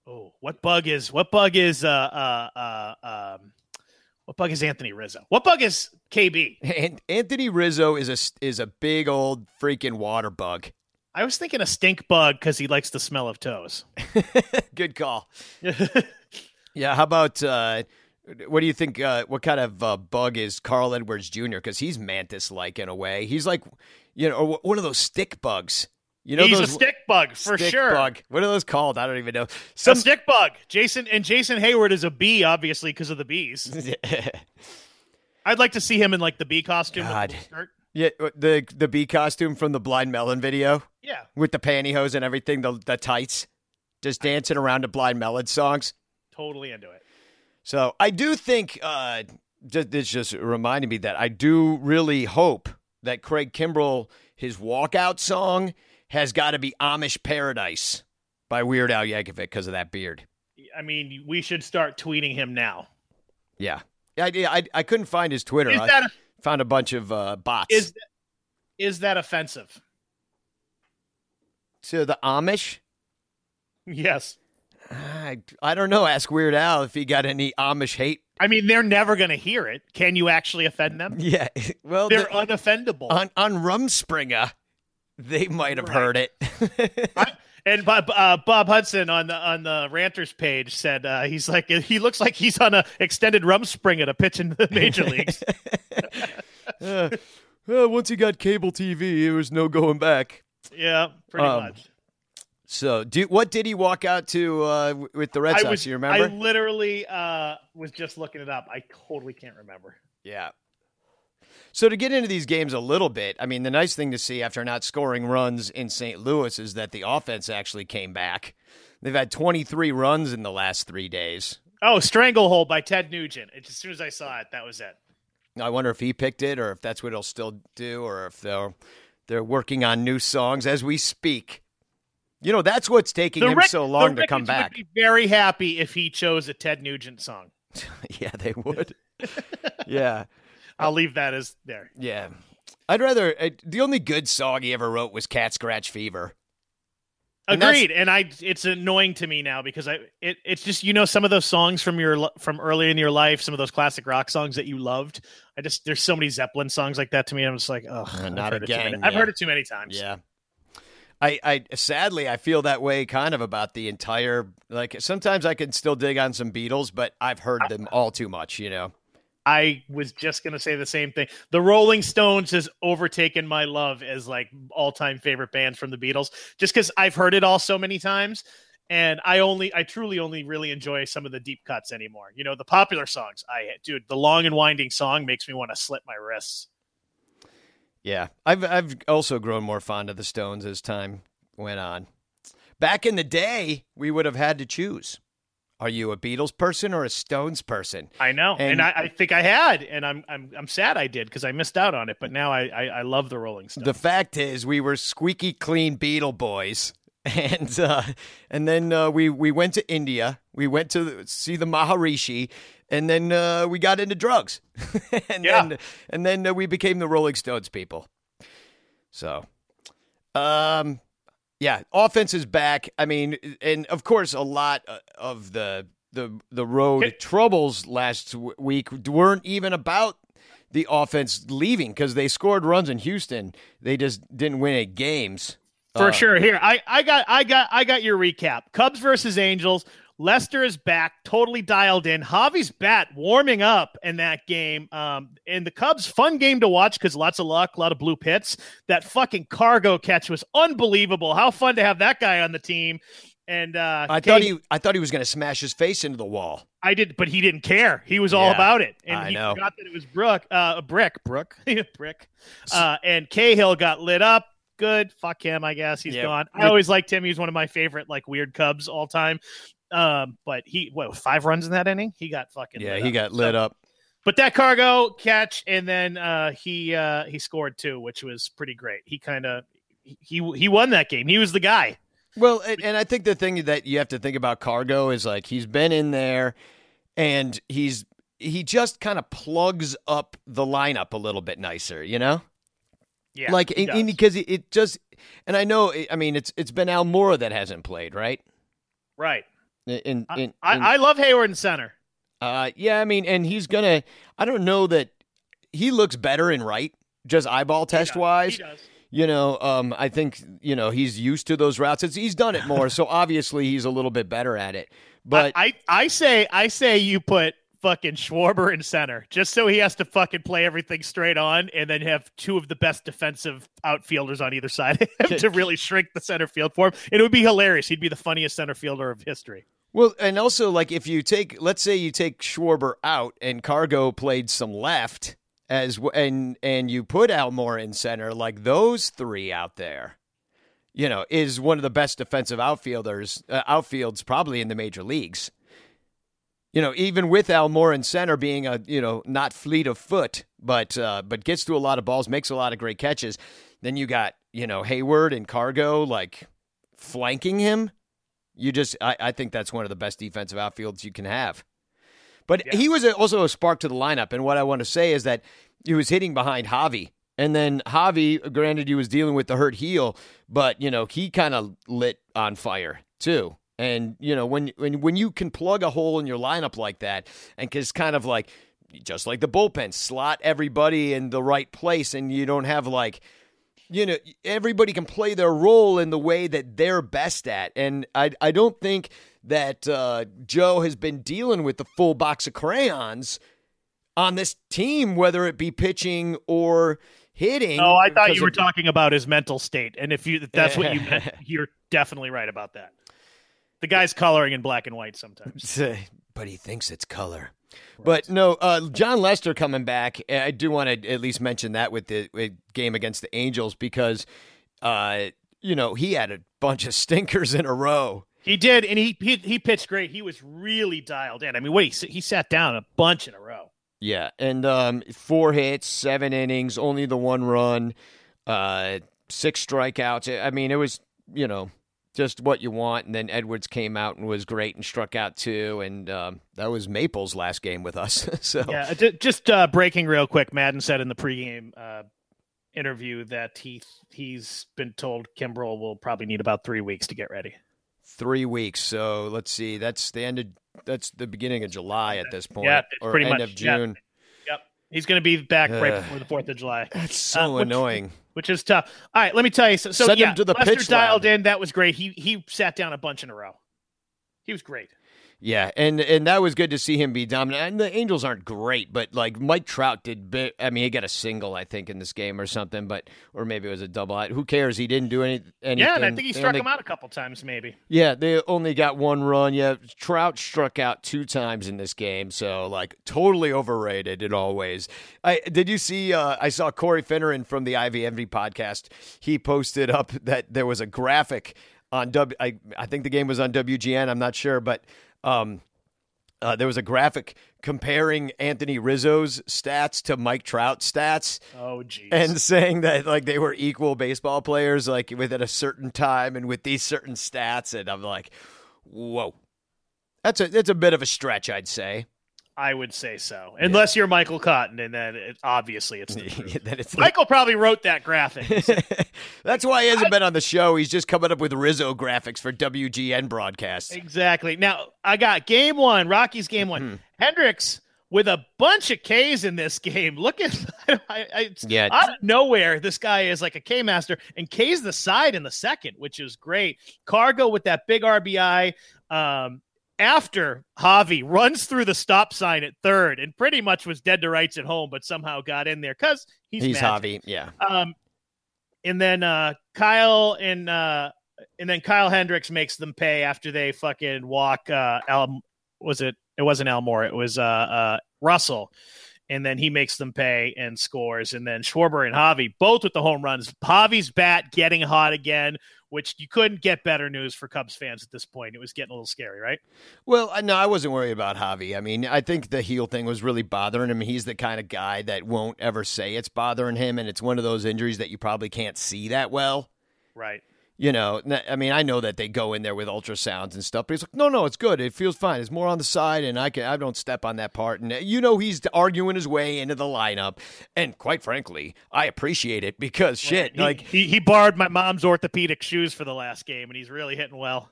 Oh, what bug is what bug is uh uh uh um What bug is Anthony Rizzo? What bug is KB? And Anthony Rizzo is a is a big old freaking water bug. I was thinking a stink bug because he likes the smell of toes. (laughs) Good call. (laughs) Yeah, how about uh, what do you think? Uh, what kind of uh, bug is Carl Edwards Jr.? Because he's mantis like in a way. He's like, you know, one of those stick bugs. You know, He's those a stick bug for stick sure. Bug. What are those called? I don't even know. A Some stick bug. Jason and Jason Heyward is a bee, obviously because of the bees. (laughs) I'd like to see him in like the bee costume. with the God. yeah, the the bee costume from the Blind Melon video Yeah, with the pantyhose and everything, the the tights, just dancing around to Blind Melon songs. totally into it. So I do think uh, this just reminded me that I do really hope that Craig Kimbrel, his walkout song, has got to be Amish Paradise by Weird Al Yankovic because of that beard. I mean, we should start tweeting him now. Yeah. I, I, I couldn't find his Twitter. Is I that found a bunch of uh, bots. is is that offensive? to the Amish? Yes. I, I don't know. Ask Weird Al if he got any Amish hate. I mean, they're never going to hear it. Can you actually offend them? (laughs) Yeah. (laughs) Well, They're the- unoffendable. on, on Rumspringa, they might have Right. heard it. (laughs) And Bob, uh, Bob Hudson on the on the Ranters page said uh, he's like he looks like he's on a extended Rumspringa to pitch in the major leagues. Uh, uh, once he got cable TV, there was no going back. yeah, pretty Um, much. So, do, what did he walk out to uh, with the Red Sox? was you remember? I literally uh, was just looking it up. I totally can't remember. yeah. So to get into these games a little bit, I mean, the nice thing to see after not scoring runs in St. Louis is that the offense actually came back. They've had 23 runs in the last three days. Oh, Stranglehold by Ted Nugent. It's, as soon as I saw it, that was it. I wonder if he picked it, or if that's what he'll still do, or if they're they're working on new songs as we speak. You know, that's what's taking him Rick- so long the to come back. Would be very happy if he chose a Ted Nugent song. (laughs) yeah, they would. (laughs) yeah. I'll leave that as there. Yeah. I'd rather. Uh, the only good song he ever wrote was Cat Scratch Fever. And Agreed, and I it's annoying to me now because I it, it's just you know some of those songs from your from early in your life, some of those classic rock songs that you loved. I just there's so many Zeppelin songs like that to me. I'm just like, oh, not I've heard It too again. I've yeah. heard it too many times. Yeah. I, I sadly I feel that way kind of about the entire like sometimes I can still dig on some Beatles, but I've heard them all too much, you know. I was just gonna say the same thing. The Rolling Stones has overtaken my love as like all time favorite band from the Beatles, just because I've heard it all so many times. And I only, I truly only really enjoy some of the deep cuts anymore. You know, the popular songs. I, dude, the long and winding song makes me want to slit my wrists. Yeah, I've I've also grown more fond of the Stones as time went on. Back in the day, we would have had to choose: are you a Beatles person or a Stones person? I know, and, And- I, I think I had, and I'm I'm I'm sad I did because I missed out on it. But now I I, I love the Rolling Stones. The fact is, we were squeaky clean Beatle boys, (laughs) and uh, and then uh, we we went to India. We went to see the Maharishi, and then uh, we got into drugs, (laughs) and Yeah. then and then uh, we became the Rolling Stones people. So, um, yeah, offense is back. I mean, and of course, a lot uh, of the the the road Okay. troubles last week weren't even about the offense leaving because they scored runs in Houston. They just didn't win any games. For Uh, sure. Here, I, I got I got I got your recap. Cubs versus Angels. Lester is back, totally dialed in. Javi's bat warming up in that game. Um, and the Cubs, fun game to watch because lots of luck, a lot of blue pits. That fucking cargo catch was unbelievable. How fun to have that guy on the team. And uh, I Kay- thought he I thought he was going to smash his face into the wall. I did, but he didn't care. He was all Yeah, about it, and I he know. forgot that it was Brooke, uh, Brick, Brooke, (laughs) Brick, uh, and Cahill got lit up. Good, fuck him. I guess he's Yeah. gone. I always liked him. He's one of my favorite, like weird Cubs all time. Um, but he what five runs in that inning? He got fucking Yeah, he up. got lit So- up. But that cargo catch, and then uh, he uh, he scored too, which was pretty great. He kind of he he won that game. He was the guy. Well, and, and I think the thing that you have to think about Cargo is like he's been in there, and he's he just kind of plugs up the lineup a little bit nicer, you know. Yeah, like he in- in- does. because it, it just and I know I mean it's it's been Almora that hasn't played right right. in, in, I, in- I, I love Heyward in center. Uh, yeah, I mean, and he's gonna. I don't know that he looks better in right, just eyeball test wise. He does. You know, um, I think you know he's used to those routes. It's, he's done it more, (laughs) so obviously he's a little bit better at it. But I, I I say I say you put fucking Schwarber in center just so he has to fucking play everything straight on and then have two of the best defensive outfielders on either side to really shrink the center field for him. And it would be hilarious. He'd be the funniest center fielder of history. Well, and also like if you take, let's say you take Schwarber out and Cargo played some left as and and you put Almora in center, like those three out there, you know, is one of the best defensive outfielders uh, outfields probably in the major leagues. You know, even with Almora in center being a you know not fleet of foot, but uh, but gets through a lot of balls, makes a lot of great catches. Then you got you know Heyward and Cargo like flanking him. You just, I, I think that's one of the best defensive outfields you can have. But he was a, also a spark to the lineup. And what I want to say is that he was hitting behind Javi. And then Javi, granted, he was dealing with the hurt heel, but, you know, he kind of lit on fire too. And, you know, when, when, when you can plug a hole in your lineup like that and just kind of like, just like the bullpen, slot everybody in the right place and you don't have like, you know everybody can play their role in the way that they're best at and i i don't think that uh, joe has been dealing with the full box of crayons on this team whether it be pitching or hitting Oh, I thought you were of- talking about his mental state. And if you if that's what you (laughs) meant, you're definitely right about that. The guy's coloring in black and white sometimes. (laughs) but he thinks it's color. But no, uh, Jon Lester coming back. I do want to at least mention that with the with game against the Angels because, uh, you know, he had a bunch of (laughs) stinkers in a row. He did, and he, he he pitched great. He was really dialed in. I mean, wait, he, he sat down a bunch in a row. Yeah, and um, four hits, seven innings, only the one run, uh, six strikeouts. I mean, it was you know just what you want. And then Edwards came out and was great and struck out too. And um, that was Maple's last game with us. (laughs) so Yeah, just uh, breaking real quick. Maddon said in the pregame uh, interview that he he's been told Kimbrel will probably need about three weeks to get ready. three weeks. So let's see. That's the end of that's the beginning of July at this point, Yeah, it's or pretty end much- of yeah. June. Yep, he's going to be back right before the Fourth of July. That's so Uh, which- annoying. Which is tough. All right, let me tell you. So, so Send him yeah, to the Lester pitch dialed lab. in. That was great. He he sat down a bunch in a row. He was great. Yeah, and and that was good to see him be dominant. And the Angels aren't great, but like Mike Trout did. I mean, he got a single, I think, in this game or something, but or maybe it was a double. Who cares? He didn't do any, anything. Yeah, and I think he They struck only- him out a couple times, maybe. Yeah, they only got one run. Yeah, Trout struck out two times in this game, so like totally overrated in all ways. I did you see? Uh, I saw Corey Finneran from the IVMV podcast. He posted up that there was a graphic on W. I, I think the game was on WGN. I'm not sure, but um, uh, there was a graphic comparing Anthony Rizzo's stats to Mike Trout's stats Oh, jeez. and saying that like they were equal baseball players like within a certain time and with these certain stats and I'm like whoa that's a that's a bit of a stretch I'd say I would say so, unless you're Michael Cotton, and then it, obviously it's (laughs) the that it's Michael probably wrote that graphic. (laughs) that's why he hasn't been on the show he's just coming up with Rizzo graphics for WGN broadcasts exactly. Now I got game one, Rockies game one. Mm-hmm. Hendricks with a bunch of K's in this game. (laughs) Look at I, I, Yeah. out of nowhere. This guy is like a K master, and K's the side in the second, which is great. Cargo with that big RBI. Um, after Javi runs through the stop sign at third and pretty much was dead to rights at home, but somehow got in there because he's, he's magic. Javi yeah Um, and then uh, Kyle and uh, and then Kyle Hendricks makes them pay after they fucking walk. Uh, Al was it? It wasn't Almora. It was uh, uh, Russell. And then he makes them pay and scores. And then Schwarber and Javi both with the home runs. Javi's bat getting hot again, which you couldn't get better news for Cubs fans at this point. It was getting a little scary, right? Well, no, I wasn't worried about Javi. I mean, I think the heel thing was really bothering him. He's the kind of guy that won't ever say it's bothering him, and it's one of those injuries that you probably can't see that well. Right. You know, I mean, I know that they go in there with ultrasounds and stuff, but he's like, no, no, it's good. It feels fine. It's more on the side, and I can I don't step on that part. And uh, you know, he's arguing his way into the lineup, and quite frankly, I appreciate it because shit, He, like he, he borrowed my mom's orthopedic shoes for the last game, and he's really hitting well.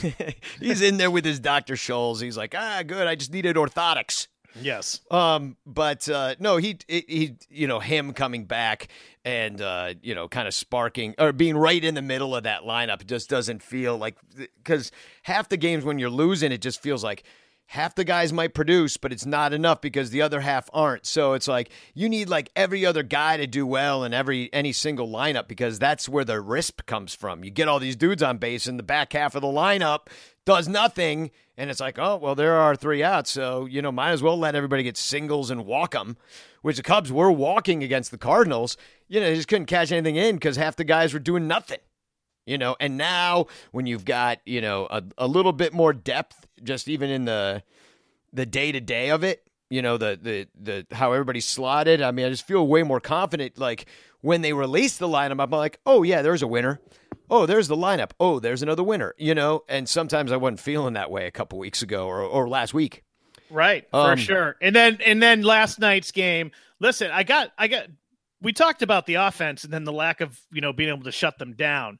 (laughs) he's in there with his Dr. Scholl's. He's like, ah, good. I just needed orthotics. Yes. Um, but uh, no, he, he you know him coming back and uh, you know kind of sparking or being right in the middle of that lineup just doesn't feel like because half the games when you're losing, it just feels like half the guys might produce, but it's not enough because the other half aren't. So it's like you need like every other guy to do well in every any single lineup because that's where the risk comes from. You get all these dudes on base in the back half of the lineup does nothing and it's like, "Oh, well there are three outs, so you know, might as well let everybody get singles and walk them." Which the Cubs were walking against the Cardinals. You know, they just couldn't catch anything in because half the guys were doing nothing you know and now when you've got you know a, a little bit more depth just even in the the day to day of it you know the the the how everybody's slotted i mean i just feel way more confident like when they release the lineup i'm like oh yeah there's a winner oh there's the lineup oh there's another winner you know and sometimes i wasn't feeling that way a couple weeks ago or, or last week Right, for Um, sure. And then and then last night's game. Listen, I got I got we talked about the offense and then the lack of, you know, being able to shut them down.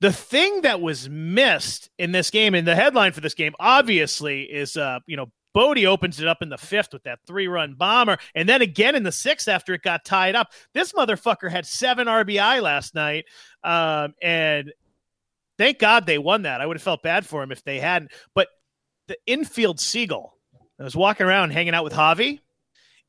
The thing that was missed in this game and the headline for this game obviously is uh, you know, Bote opens it up in the fifth with that three run bomber, and then again in the sixth after it got tied up. This motherfucker had seven RBI last night, um, and thank God they won that. I would have felt bad for him if they hadn't. But the infield seagull that was walking around hanging out with Javi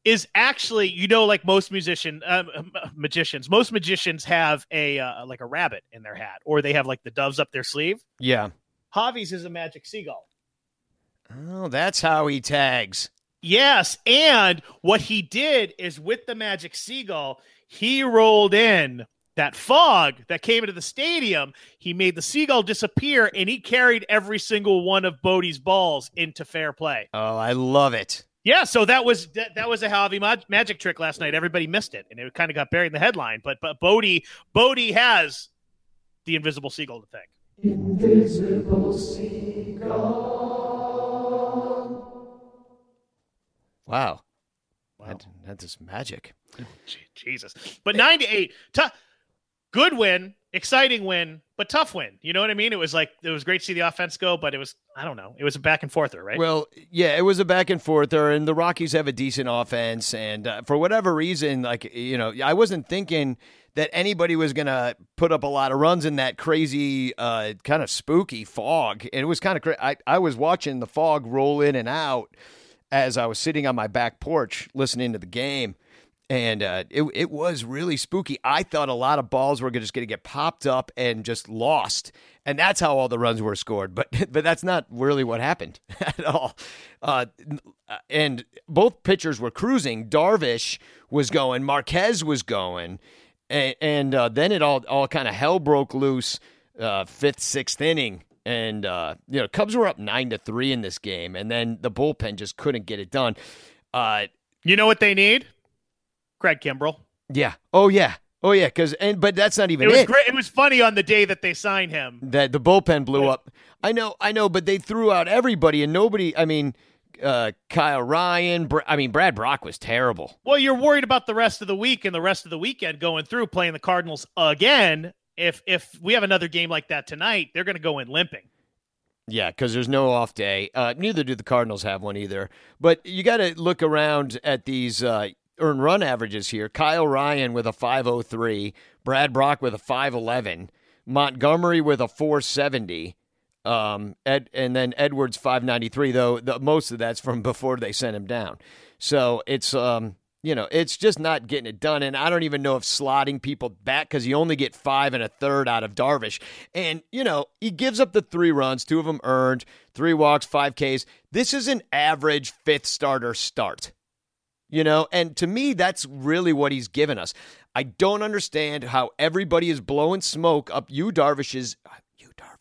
is actually, you know, like most musician um, magicians, most magicians have a uh, like a rabbit in their hat, or they have like the doves up their sleeve. yeah Javi's is a magic seagull. Oh that's how he tags Yes, and what he did is with the magic seagull, he rolled in that fog that came into the stadium. He made the seagull disappear, and he carried every single one of Bote's balls into fair play. oh i love it Yeah, so that was that, that was a Javi mag- magic trick last night. Everybody missed it, and it kind of got buried in the headline. But but Bote Bote has the invisible seagull to thank. Wow Wow. That, that is magic (laughs) Jesus. But nine to eight, tough, good win, exciting win, but tough win. You know what I mean? It was like it was great to see the offense go, but it was I don't know. It was a back and forther, right? Well, yeah, it was a back and forther, and the Rockies have a decent offense, and uh, for whatever reason, like you know, I wasn't thinking that anybody was gonna put up a lot of runs in that crazy, uh, kind of spooky fog. And it was kind of cra- I I was watching the fog roll in and out as I was sitting on my back porch listening to the game. And uh, it it was really spooky. I thought a lot of balls were just going to get popped up and just lost, and that's how all the runs were scored. But (laughs) but that's not really what happened (laughs) at all. Uh, and both pitchers were cruising. Darvish was going, Marquez was going, and, and uh, then it all all kind of hell broke loose. Uh, fifth, sixth inning, and uh, you know Cubs were up nine to three in this game, and then the bullpen just couldn't get it done. Uh, you know what they need? Craig Kimbrel. yeah. Oh yeah. Oh yeah. Because and but that's not even It it. was great. It was funny on the day that they signed him. That the bullpen blew up. I know. I know. But they threw out everybody, and nobody. I mean, uh, Kyle Ryan. Br- I mean, Brad Brach was terrible. Well, you're worried about the rest of the week and the rest of the weekend going through playing the Cardinals again. If if we have another game like that tonight, they're going to go in limping. Yeah, because there's no off day. Uh, neither do the Cardinals have one either. But you got to look around at these uh, earn run averages here. Kyle Ryan with a 503, Brad Brach with a 511, Montgomery with a 470. Um, Ed, and then Edwards 593, though the, most of that's from before they sent him down. So it's um, you know, it's just not getting it done. And I don't even know if slotting people back because you only get five and a third out of Darvish. And, you know, he gives up the three runs, two of them earned, three walks, five Ks. This is an average fifth starter start. You know, and to me, that's really what he's given us. I don't understand how everybody is blowing smoke up you Darvish's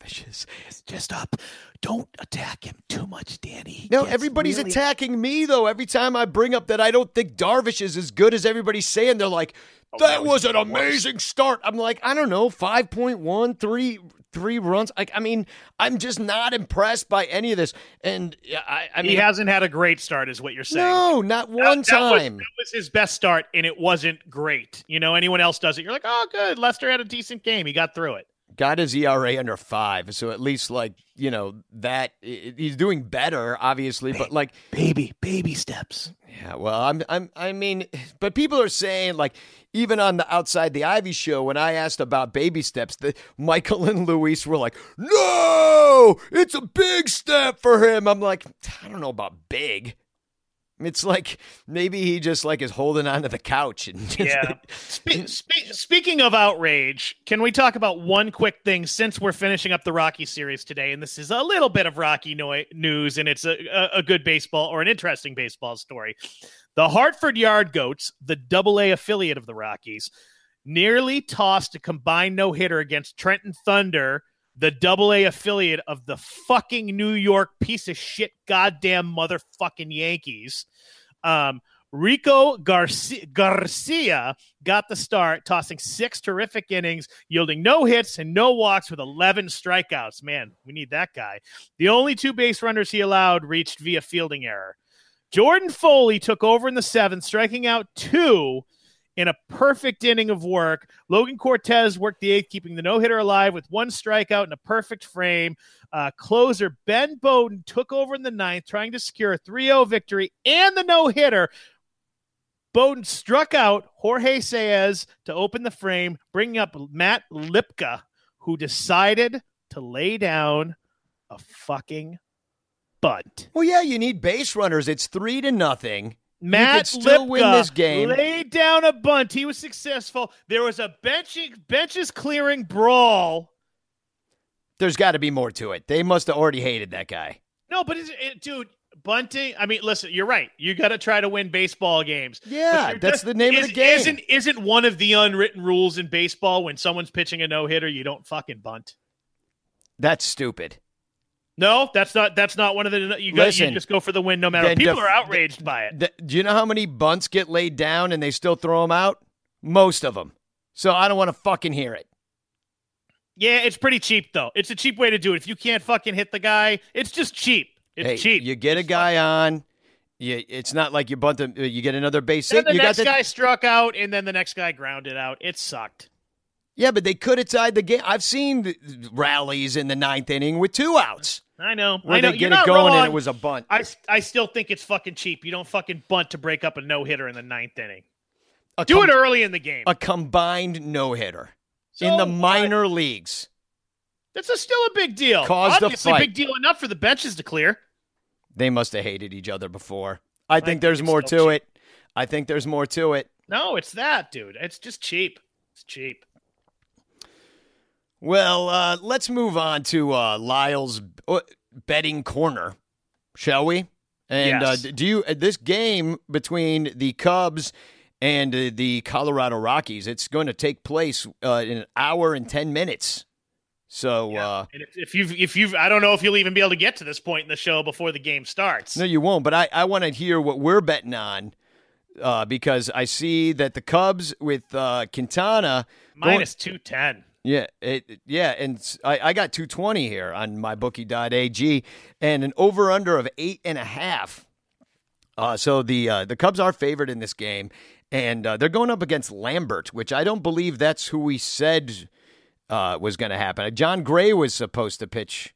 you Darvish Darvishes. Just up. Don't attack him too much, Danny. No, everybody's really- attacking me though. Every time I bring up that I don't think Darvish is as good as everybody's saying, they're like, oh, "That was an amazing start." I'm like, I don't know, 5.1, three, three runs. Like, I mean, I'm just not impressed by any of this. And yeah, I, I mean, he hasn't had a great start, is what you're saying. no, not That- one that was- time. that was his best start, and it wasn't great. You know, anyone else does it, you're like, oh, good. Lester had a decent game. He got through it. Got his ERA under five, so at least like you know that he's doing better, obviously. But like, Baby, baby steps. yeah, well, I'm, I'm, I mean, but people are saying like even on the outside the Ivy show when I asked about baby steps, the Michael and Luis were like, no, it's a big step for him. I'm like, I don't know about big. It's like maybe he just like is holding onto the couch and just, Yeah. Spe- spe- speaking of outrage, can we talk about one quick thing since we're finishing up the Rocky series today? And this is a little bit of Rocky no- news, and it's a, a, a good baseball or an interesting baseball story. The Hartford Yard Goats, the double A affiliate of the Rockies, nearly tossed a combined no hitter against Trenton Thunder, the double A affiliate of the fucking New York piece of shit goddamn motherfucking Yankees. Um, Rico Garcia, Garcia got the start, tossing six terrific innings, yielding no hits and no walks with 11 strikeouts. Man, we need that guy. The only two base runners he allowed reached via fielding error. Jordan Foley took over in the seventh, striking out two in a perfect inning of work. Logan Cozart worked the eighth, keeping the no hitter alive with one strikeout in a perfect frame. Uh, closer Ben Bowden took over in the ninth, trying to secure a 3 0 victory and the no hitter. Bowden struck out Jorge Saez to open the frame, bringing up Matt Lipka, who decided to lay down a fucking bunt. well, yeah, you need base runners. It's three to nothing. Matt still Lipka win this game. laid down a bunt. He was successful. There was a bench, benches clearing brawl. There's got to be more to it. They must have already hated that guy. No, but it, dude, bunting. I mean, listen, you're right. You got to try to win baseball games. Yeah, that's just- the name of the game. Isn't isn't one of the unwritten rules in baseball when someone's pitching a no hitter, you don't fucking bunt. That's stupid. No, that's not that's not one of the you got you just go for the win no matter. People def- are outraged by it. Do you know how many bunts get laid down and they still throw them out? Most of them. So I don't want to fucking hear it. Yeah, it's pretty cheap though. It's a cheap way to do it. If you can't fucking hit the guy, it's just cheap. It's hey, cheap. You get a guy on. You, it's not like you bunt him. You get another base hit. the You got next the, guy struck out, and then the next guy grounded out. It sucked. Yeah, but they could have tied the game. I've seen rallies in the ninth inning with two outs I know. where I know. they get it going wrong. and it was a bunt. I, I still think it's fucking cheap. You don't fucking bunt to break up a no hitter in the ninth inning. A Do com- it early in the game. A combined no hitter So in the what? minor leagues. That's a, still a big deal. Caused a Obviously, fight. big deal enough for the benches to clear. They must have hated each other before. I think think there's more to still it. I think there's more to it. No, it's that, dude. It's just cheap. It's cheap. Well, uh, let's move on to uh, Lyle's uh, betting corner, shall we? And Yes. uh, do you uh, this game between the Cubs and uh, the Colorado Rockies? It's going to take place uh, in an hour and ten minutes. So uh, And if, if you've, if you've, I don't know if you'll even be able to get to this point in the show before the game starts. no, you won't. But I, I want to hear what we're betting on uh, because I see that the Cubs with uh, Quintana Minus two ten. Yeah, it, yeah, and I, I got 220 here on mybookie.ag and an over under of eight and a half. Uh, so the uh, the Cubs are favored in this game, and uh, they're going up against Lambert, which I don't believe that's who we said uh, was going to happen. Jon Gray was supposed to pitch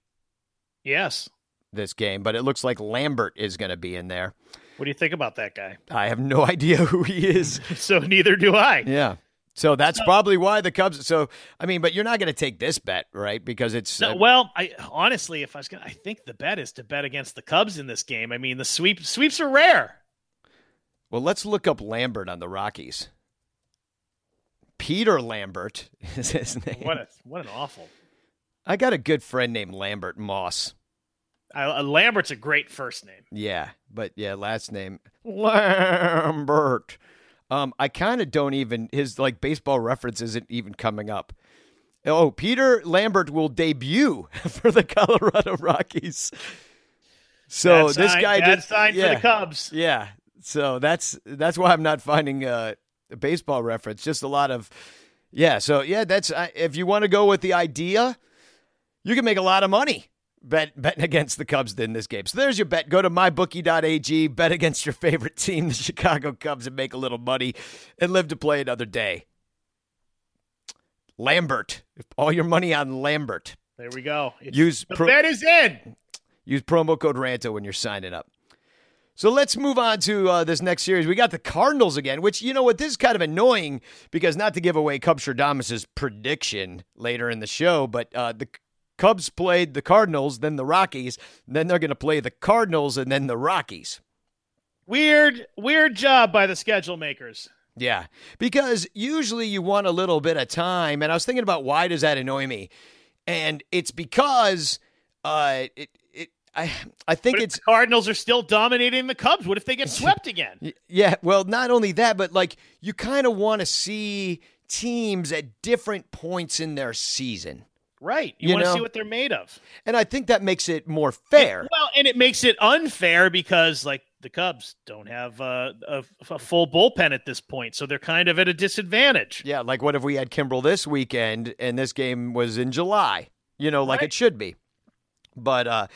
Yes. this game, but it looks like Lambert is going to be in there. What do you think about that guy? I have no (laughs) idea who he is. (laughs) So neither do I. yeah. So that's probably why the Cubs. So I mean, but you're not going to take this bet, right? Because it's No, uh, well, I honestly, if I was gonna, I think the bet is to bet against the Cubs in this game. I mean, the sweep sweeps are rare. Well, let's look up Lambert on the Rockies. Peter Lambert (laughs) is his name. What a what an awful. I got a good friend named Lambert Moss. I, uh, Lambert's a great first name. Yeah, but yeah, last name Lambert. Um, I kind of don't even his like baseball reference isn't even coming up. Oh, Peter Lambert will debut (laughs) for the Colorado Rockies. So this guy did sign yeah, for the Cubs. Yeah. So that's that's why I'm not finding uh, a baseball reference. Just a lot of yeah. So yeah, that's I if you want to go with the idea, you can make a lot of money bet betting against the Cubs in this game. So there's your bet. Go to mybookie.ag, bet against your favorite team, the Chicago Cubs, and make a little money and live to play another day. Lambert. All your money on Lambert. There we go. It's- Use the pro- bet is in. Use promo code RANTO when you're signing up. So let's move on to uh, this next series. We got the Cardinals again, which, you know what, this is kind of annoying because not to give away Cub Stradamus's prediction later in the show, but uh, the Cubs played the Cardinals, then the Rockies, then they're going to play the Cardinals and then the Rockies. Weird, weird job by the schedule makers. Yeah, because usually you want a little bit of time, and I was thinking about why does that annoy me, and it's because uh, it, it I I think it's the Cardinals are still dominating the Cubs. What if they get (laughs) swept again? Yeah, well, not only that, but like you kind of want to see teams at different points in their season. Right. You, You want to see what they're made of. And I think that makes it more fair. Well, and it makes it unfair because, like, the Cubs don't have uh, a, a full bullpen at this point, so they're kind of at a disadvantage. Yeah, like what if we had Kimbrel this weekend and this game was in July? You know, like Right. it should be. But uh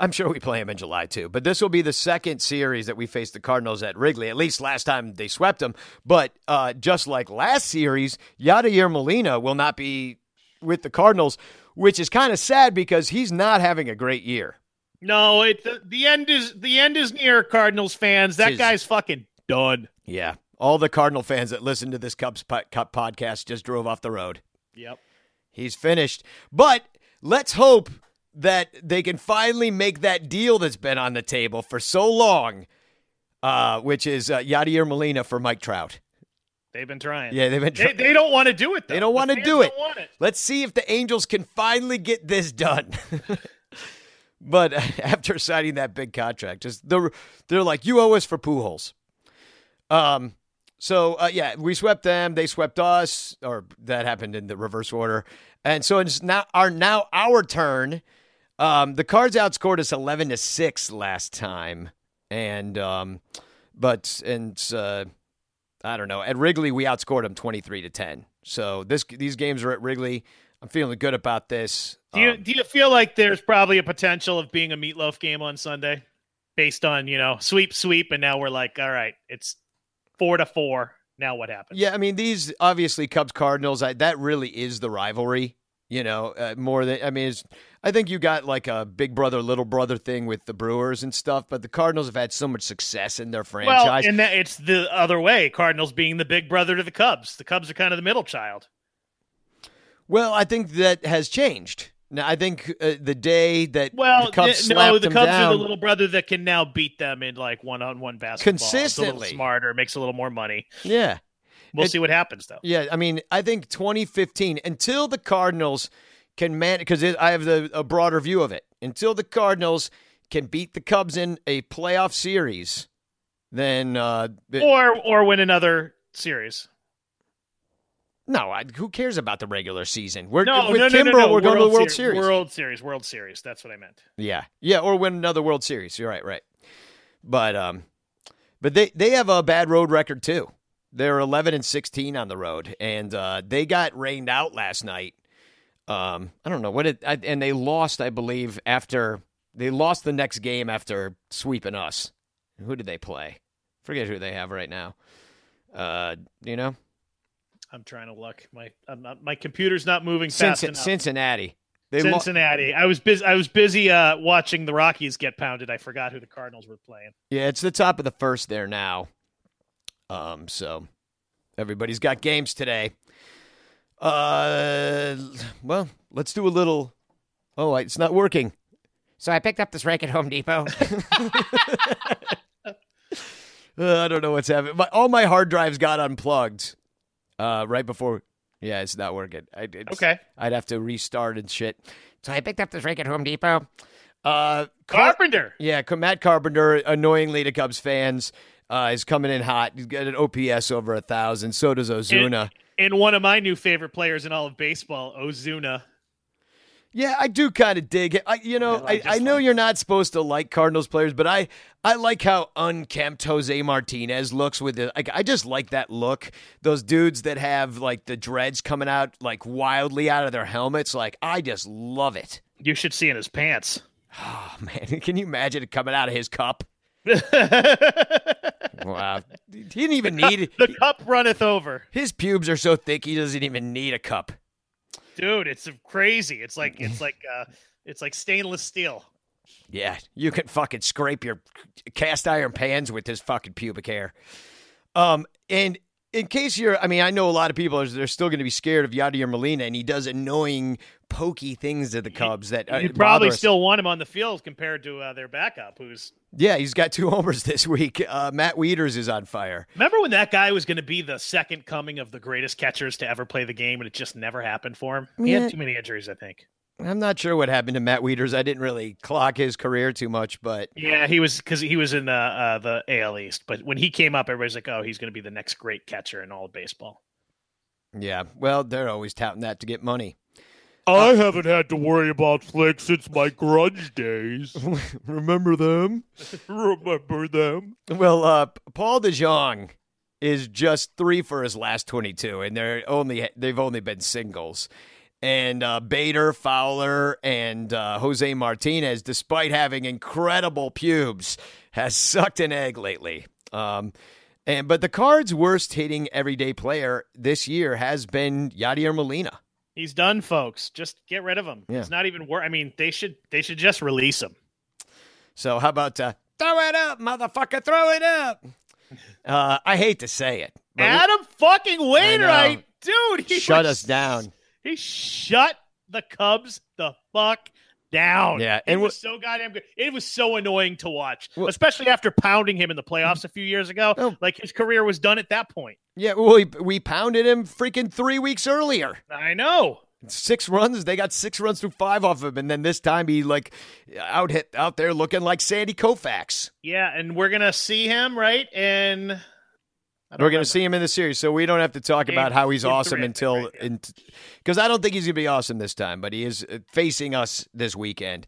I'm sure we play him in July too. But this will be the second series that we face the Cardinals at Wrigley. At least last time they swept them. But uh, just like last series, Yadier Molina will not be with the Cardinals, which is kind of sad because he's not having a great year. No, it the, the end is the end is near, Cardinals fans. That Tis- guy's fucking done. Yeah. All the Cardinal fans that listen to this Cubs po- Cup podcast just drove off the road. Yep. He's finished. But let's hope that they can finally make that deal that's been on the table for so long, uh, which is uh, Yadier Molina for Mike Trout. They've been trying. Yeah, they've been They, trying. they don't want to do it. Though. They don't The want to do it. Don't want it. Let's see if the Angels can finally get this done. (laughs) but (laughs) after signing that big contract, just they're, they're like, you owe us for Pujols. Um. So uh, yeah, we swept them. They swept us, or that happened in the reverse order. And so it's now our now our turn. Um, the Cards outscored us eleven to six last time, and um, but and uh, I don't know. At Wrigley, we outscored them 23 to 10. So this these games are at Wrigley. I'm feeling good about this. Do you Um, do you feel like there's probably a potential of being a meatloaf game on Sunday, based on you know sweep sweep, and now we're like, all right, it's four to four. Now what happens? yeah, I mean these obviously Cubs Cardinals. I, that really is the rivalry. You know, uh, more than I mean, it's, I think you got like a big brother little brother thing with the Brewers and stuff. But the Cardinals have had so much success in their Well, franchise. and that it's the other way. Cardinals being the big brother to the Cubs. The Cubs are kind of the middle child. well, I think that has changed. Now, I think uh, the day that Well, the Cubs th- no, the Cubs down, are the little brother that can now beat them in like one-on-one basketball. It's a Consistently. little smarter, makes a little more money. yeah. We'll It- see what happens though. Yeah, I mean, I think 2015 until the Cardinals can man because I have the, a broader view of it. Until the Cardinals can beat the Cubs in a playoff series, then uh, it- Or or win another series. no, I, who cares about the regular season? We're No, with no, no, Kimbrel, no, no. we're going to the World Series. World Series. World Series. That's what I meant. Yeah, yeah, or win another World Series. You're right, right. But um, but they they have a bad road record too. They're 11 and 16 on the road, and uh, they got rained out last night. Um, I don't know what it, I, and they lost, I believe, after they lost the next game after sweeping us. Who did they play? Forget who they have right now. Uh, you know, I'm trying to look. My I'm not, my computer's not moving fast Cincin- enough. Cincinnati. They lo- Cincinnati. I was busy. I was busy uh, watching the Rockies get pounded. I forgot who the Cardinals were playing. Yeah, it's the top of the first there now. Um, so everybody's got games today. Uh, well, let's do a little. Oh, it's not working. So I picked up this rake at Home Depot. (laughs) (laughs) Uh, I don't know what's happening. My, all my hard drives got unplugged uh, right before. Yeah, it's not working. I, it's, Okay. I'd have to restart and shit. So I picked up this rake at Home Depot. Uh, Car- Carpenter. yeah, Matt Carpenter, annoyingly to Cubs fans, uh, is coming in hot. He's got an OPS over a thousand. So does Ozuna. And, and one of my new favorite players in all of baseball, Ozuna. Yeah, I do kind of dig it. I, you know, I I, I, know like you're not supposed to like Cardinals players, but I, I like how unkempt Jose Martinez looks with it. Like, I just like that look. Those dudes that have like the dreads coming out like wildly out of their helmets. Like, I just love it. You should see in his pants. (sighs) Oh man, (laughs) can you imagine it coming out of his cup? (laughs) Wow, he didn't even need it. the cup runneth over. His pubes are so thick he doesn't even need a cup. Dude, it's crazy. It's like it's (laughs) like uh it's like stainless steel. Yeah, you can fucking scrape your cast iron pans with his fucking pubic hair. Um, and in case you're, I mean, I know a lot of people are they're still going to be scared of Yadier Molina, and he does annoying, pokey things to the Cubs that uh, you probably still want him on the field compared to uh, their backup who's Yeah, he's got two (laughs) homers this week. Uh, Matt Wieters is on fire. Remember when that guy was going to be the second coming of the greatest catchers to ever play the game and it just never happened for him? He Yeah. had too many injuries, I think. I'm not sure what happened to Matt Wieters. I didn't really clock his career too much, but Yeah, he was because he was in the uh, the AL East, but when he came up, everybody's like, "Oh, he's going to be the next great catcher in all of baseball." yeah, well, they're always touting that to get money. I haven't had to worry about Slick since my grudge days. (laughs) Remember them? (laughs) Remember them? Well, uh, Paul DeJong is just three for his last 22, and they're only they've only been singles. And uh, Bader, Fowler, and uh, Jose Martinez, despite having incredible pubes, has sucked an egg lately. Um, and but the Cards' worst hitting everyday player this year has been Yadier Molina. He's done, folks. Just get rid of him. Yeah. It's not even worth. I mean, they should they should just release him. So how about uh, throw it up, motherfucker, throw it up? Uh, I hate to say it, but we- Adam fucking Wainwright, dude, he shut was- us down. He shut the Cubs the fuck down. Yeah, it and was wh- so goddamn good. It was so annoying to watch, Well- especially after pounding him in the playoffs a few years ago. Oh. Like his career was done at that point. Yeah, well, we, we pounded him freaking three weeks earlier. I know. Six runs. They got six runs through five off of him, and then this time he like out hit out there looking like Sandy Koufax. Yeah, and we're gonna see him right, and I don't We're going to see him in the series, so we don't have to talk Game- about how he's awesome three, I think, until right, because I don't think he's going to be awesome this time, but he is uh, facing us this weekend,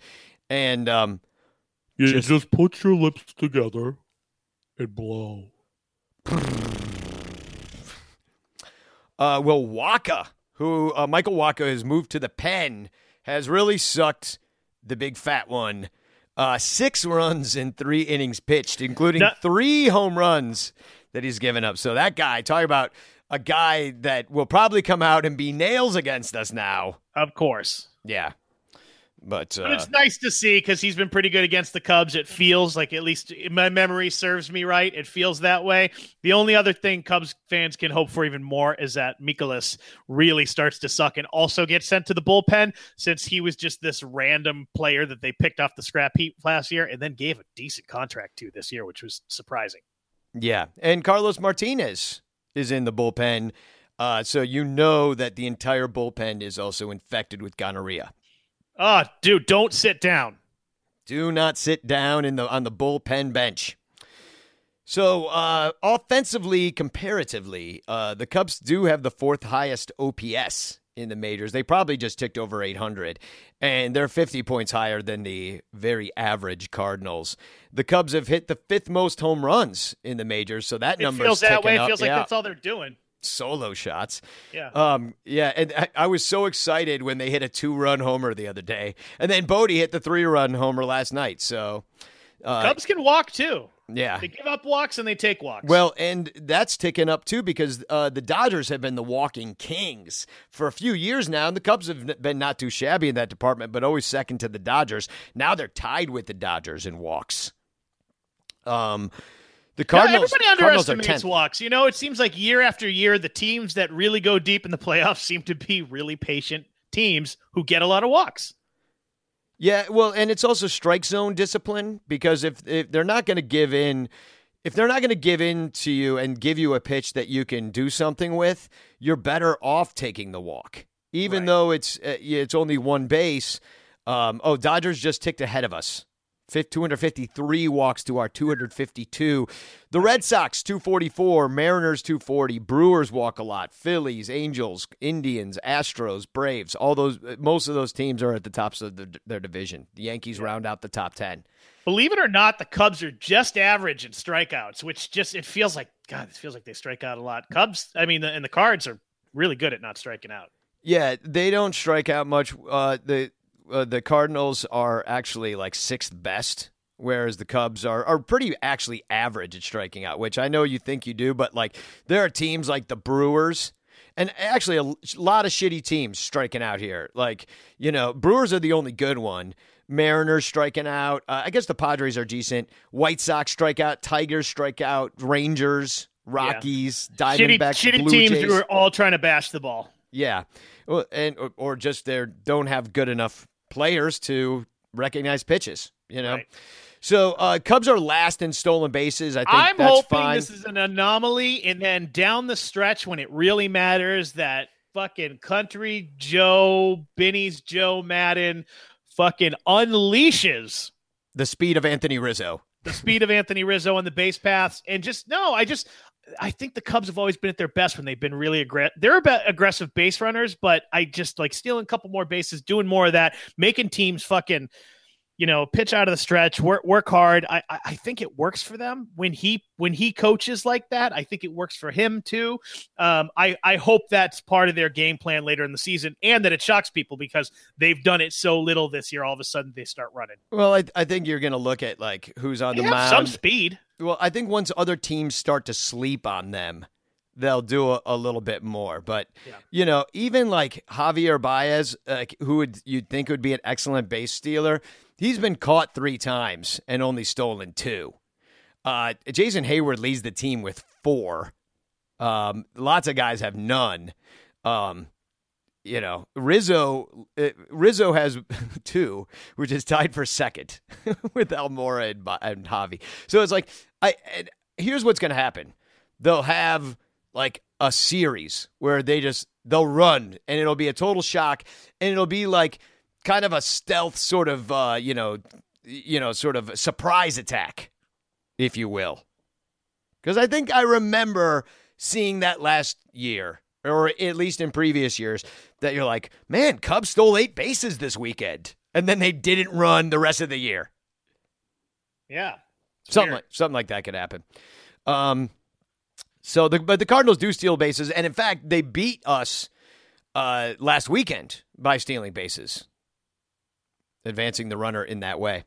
and um, You Just- just, put your lips together and blow. Uh, well, Wacha, who uh, Michael Wacha has moved to the pen, has really sucked the big fat one. Uh, six runs in three innings pitched, including No- three home runs that he's given up. So that guy, talk about a guy that will probably come out and be nails against us now. of course. Yeah, but, But uh, it's nice to see because he's been pretty good against the Cubs. It feels like, at least my memory serves me right, it feels that way. The only other thing Cubs fans can hope for even more is that Mikolas really starts to suck and also gets sent to the bullpen since he was just this random player that they picked off the scrap heap last year and then gave a decent contract to this year, which was surprising. Yeah, and Carlos Martinez is in the bullpen. Uh, so you know that the entire bullpen is also infected with gonorrhea. Oh, dude, don't sit down. Do not sit down in the on the bullpen bench. So, uh, offensively, comparatively, uh, the Cubs do have the fourth highest OPS in the majors. They probably just ticked over 800, and they're 50 points higher than the very average Cardinals. The Cubs have hit the fifth most home runs in the majors, so that number feels that way. It Up. feels like Yeah. that's all they're doing. solo shots. Yeah. Um, yeah, and I, I was so excited when they hit a two-run homer the other day, and then Bote hit the three-run homer last night. So, uh, Cubs can walk too. Yeah. They give up walks and they take walks. Well, and that's ticking up too because uh, the Dodgers have been the walking kings for a few years now, and the Cubs have been not too shabby in that department, but always second to the Dodgers. Now they're tied with the Dodgers in walks. Um, the No, Cardinals. everybody underestimates 10th. walks. You know, it seems like year after year, the teams that really go deep in the playoffs (laughs) seem to be really patient teams who get a lot of walks. Yeah, well, and it's also strike zone discipline because if, if they're not going to give in, if they're not going to give in to you and give you a pitch that you can do something with, you're better off taking the walk, even Right. though it's uh, it's only one base. Um, oh, Dodgers just ticked ahead of us, 253 walks to our 252. The Red Sox 244, Mariners 240, Brewers walk a lot, Phillies, Angels, Indians, Astros, Braves. All those most of those teams are at the tops of the, their division. The Yankees round out the top 10. Believe it or not, the Cubs are just average in strikeouts, which just it feels like God. It feels like they strike out a lot. Cubs, I mean, the, and the Cards are really good at not striking out. Yeah, they don't strike out much. Uh, the uh, the Cardinals are actually like sixth best, whereas the Cubs are are pretty actually average at striking out. Which I know you think you do, but like there are teams like the Brewers. And actually, a lot of shitty teams striking out here. Like, you know, Brewers are the only good one. Mariners striking out. Uh, I guess the Padres are decent. White Sox strike out. Tigers strike out. Rangers, Rockies, Shitty, Diamondbacks, shitty Blue teams Jays. who are all trying to bash the ball. Yeah, well, and or, or just they don't have good enough players to recognize pitches. You know, Right. so uh, Cubs are last in stolen bases. I think I'm hoping fine. this is an anomaly, and then down the stretch when it really matters, that fucking country Joe, Benny's Joe Maddon, fucking unleashes the speed of Anthony Rizzo. the speed of Anthony Rizzo on the base paths, and just no, I just. I think the Cubs have always been at their best when they've been really aggressive. They're about aggressive base runners, but I just like stealing a couple more bases, doing more of that, making teams fucking, you know, pitch out of the stretch, work work hard. I I I think it works for them when he when he coaches like that. I think it works for him too. Um, I I hope that's part of their game plan later in the season, and that it shocks people because they've done it so little this year. All of a sudden, they start running. Well, I, I think you're going to look at like who's on They the have mound. some speed. Well, I think once other teams start to sleep on them, they'll do a, a little bit more. But Yeah. you know, even like Javier Baez, like who would you'd think would be an excellent base stealer, he's been caught three times and only stolen two. Uh, Jason Heyward leads the team with four. Um, lots of guys have none. Um, you know, Rizzo uh, Rizzo has (laughs) two, which is tied for second (laughs) with Almora and, and Javi. So it's like I and here's what's going to happen. They'll have like a series where they just they'll run and it'll be a total shock and it'll be like kind of a stealth sort of uh, you know, you know, sort of surprise attack, if you will. Because I think I remember seeing that last year, or at least in previous years, that you're like, man, Cubs stole eight bases this weekend. And then they didn't run the rest of the year. Yeah. Something weird. like, something like that could happen. Um, so the but the Cardinals do steal bases, and in fact, they beat us uh, last weekend by stealing bases, advancing the runner in that way.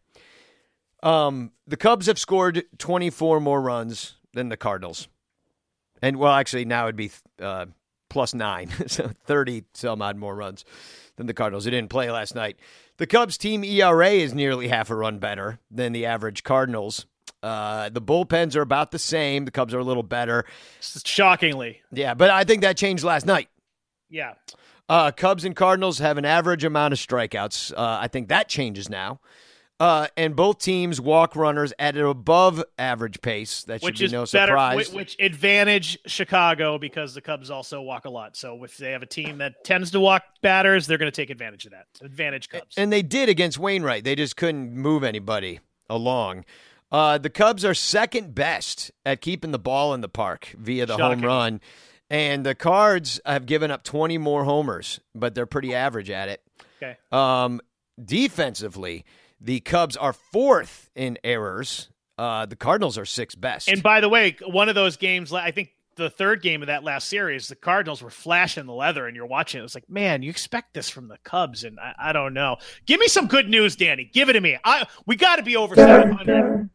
Um, the Cubs have scored 24 more runs than the Cardinals, and well, actually now it'd be uh, plus nine, (laughs) so 30 some odd more runs than the Cardinals. They didn't play last night. The Cubs team ERA is nearly half a run better than the average Cardinals. Uh, the bullpens are about the same. The Cubs are a little better. Shockingly. Yeah, but I think that changed last night. Yeah. Uh, Cubs and Cardinals have an average amount of strikeouts. Uh, I think that changes now. Uh, and both teams walk runners at an above average pace. That should which be is no better, surprise. whi- which advantage Chicago because the Cubs also walk a lot. So if they have a team that tends to walk batters, they're going to take advantage of that. Advantage Cubs. And they did against Wainwright. They just couldn't move anybody along. Uh, the Cubs are second best at keeping the ball in the park via the home run. And the Cards have given up 20 more homers, but they're pretty average at it. okay. Um, defensively, the Cubs are fourth in errors. Uh, the Cardinals are sixth best. And by the way, one of those games, I think the third game of that last series, the Cardinals were flashing the leather, and you're watching it. It's like, man, you expect this from the Cubs, and I, I don't know. Give me some good news, Danny. Give it to me. I we got to be over 700.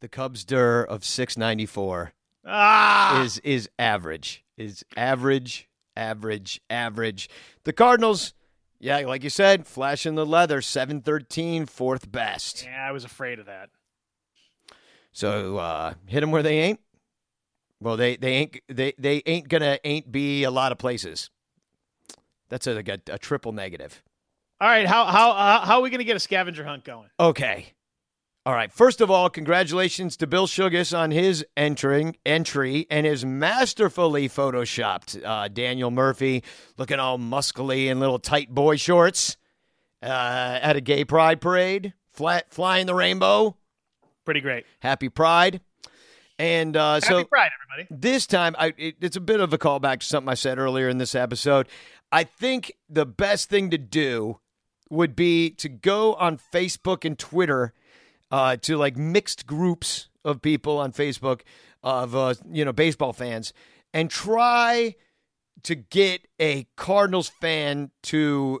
the Cubs DER of 694 Ah, is is average. Is average, average, average. The Cardinals, yeah, like you said, flashing the leather, 713, fourth best. yeah, I was afraid of that. So uh, hit them where they ain't. Well, they they ain't they they ain't gonna ain't be a lot of places. That's a, a, a triple negative. All right, how how uh, how are we going to get a scavenger hunt going? Okay, All right. First of all, congratulations to Bill Sugas on his entering entry and his masterfully photoshopped uh, Daniel Murphy looking all muscly in little tight boy shorts uh, at a gay pride parade, flat flying the rainbow. Pretty great. Happy Pride. And uh, so Happy Pride, everybody. this time, I it, it's a bit of a callback to something I said earlier in this episode. I think the best thing to do would be to go on Facebook and Twitter uh, to like mixed groups of people on Facebook of uh, you know baseball fans and try to get a Cardinals fan to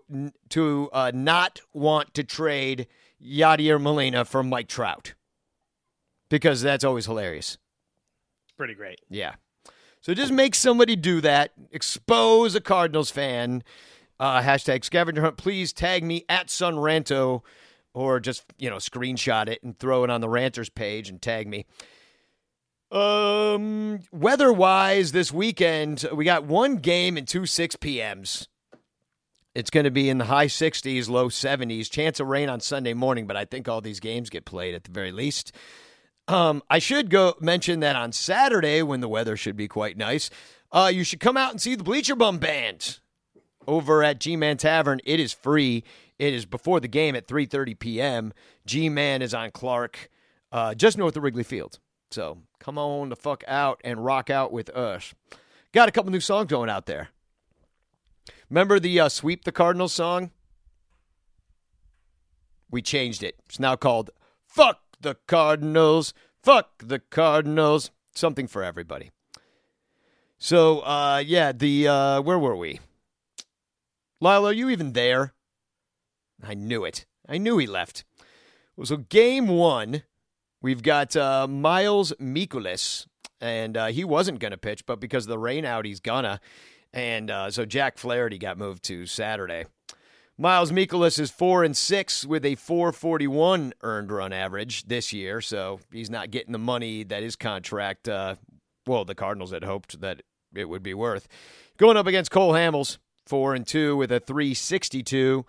to uh, not want to trade Yadier Molina for Mike Trout because that's always hilarious. Pretty great. Yeah. So just make somebody do that. Expose a Cardinals fan. Uh, hashtag scavenger hunt. Please tag me at Sonranto or just, you know, screenshot it and throw it on the Ranters page and tag me. Um, weather wise, this weekend, we got one game and two 6 p.m.s. It's going to be in the high 60s, low 70s. Chance of rain on Sunday morning, but I think all these games get played at the very least. Um, I should go mention that on Saturday, when the weather should be quite nice, uh, you should come out and see the Bleacher Bum Band over at G-Man Tavern. It is free. It is before the game at 3:30 p.m. G-Man is on Clark, uh, just north of Wrigley Field. So come on the fuck out and rock out with us. Got a couple new songs going out there. Remember the uh, "Sweep the Cardinals" song? We changed it. It's now called "Fuck the Cardinals." Fuck the Cardinals. Something for everybody. So, uh, yeah, the uh, where were we? Lila, are you even there? I knew it. I knew he left. Well, so game one, we've got uh, Miles Mikolas, and uh, he wasn't going to pitch, but because of the rain out, he's gonna. And uh, so Jack Flaherty got moved to Saturday. Miles Mikolas is four and six with a 441 earned run average this year, so he's not getting the money that his contract, uh, well, the Cardinals had hoped that it would be worth. Going up against Cole Hamels, four and two with a 362.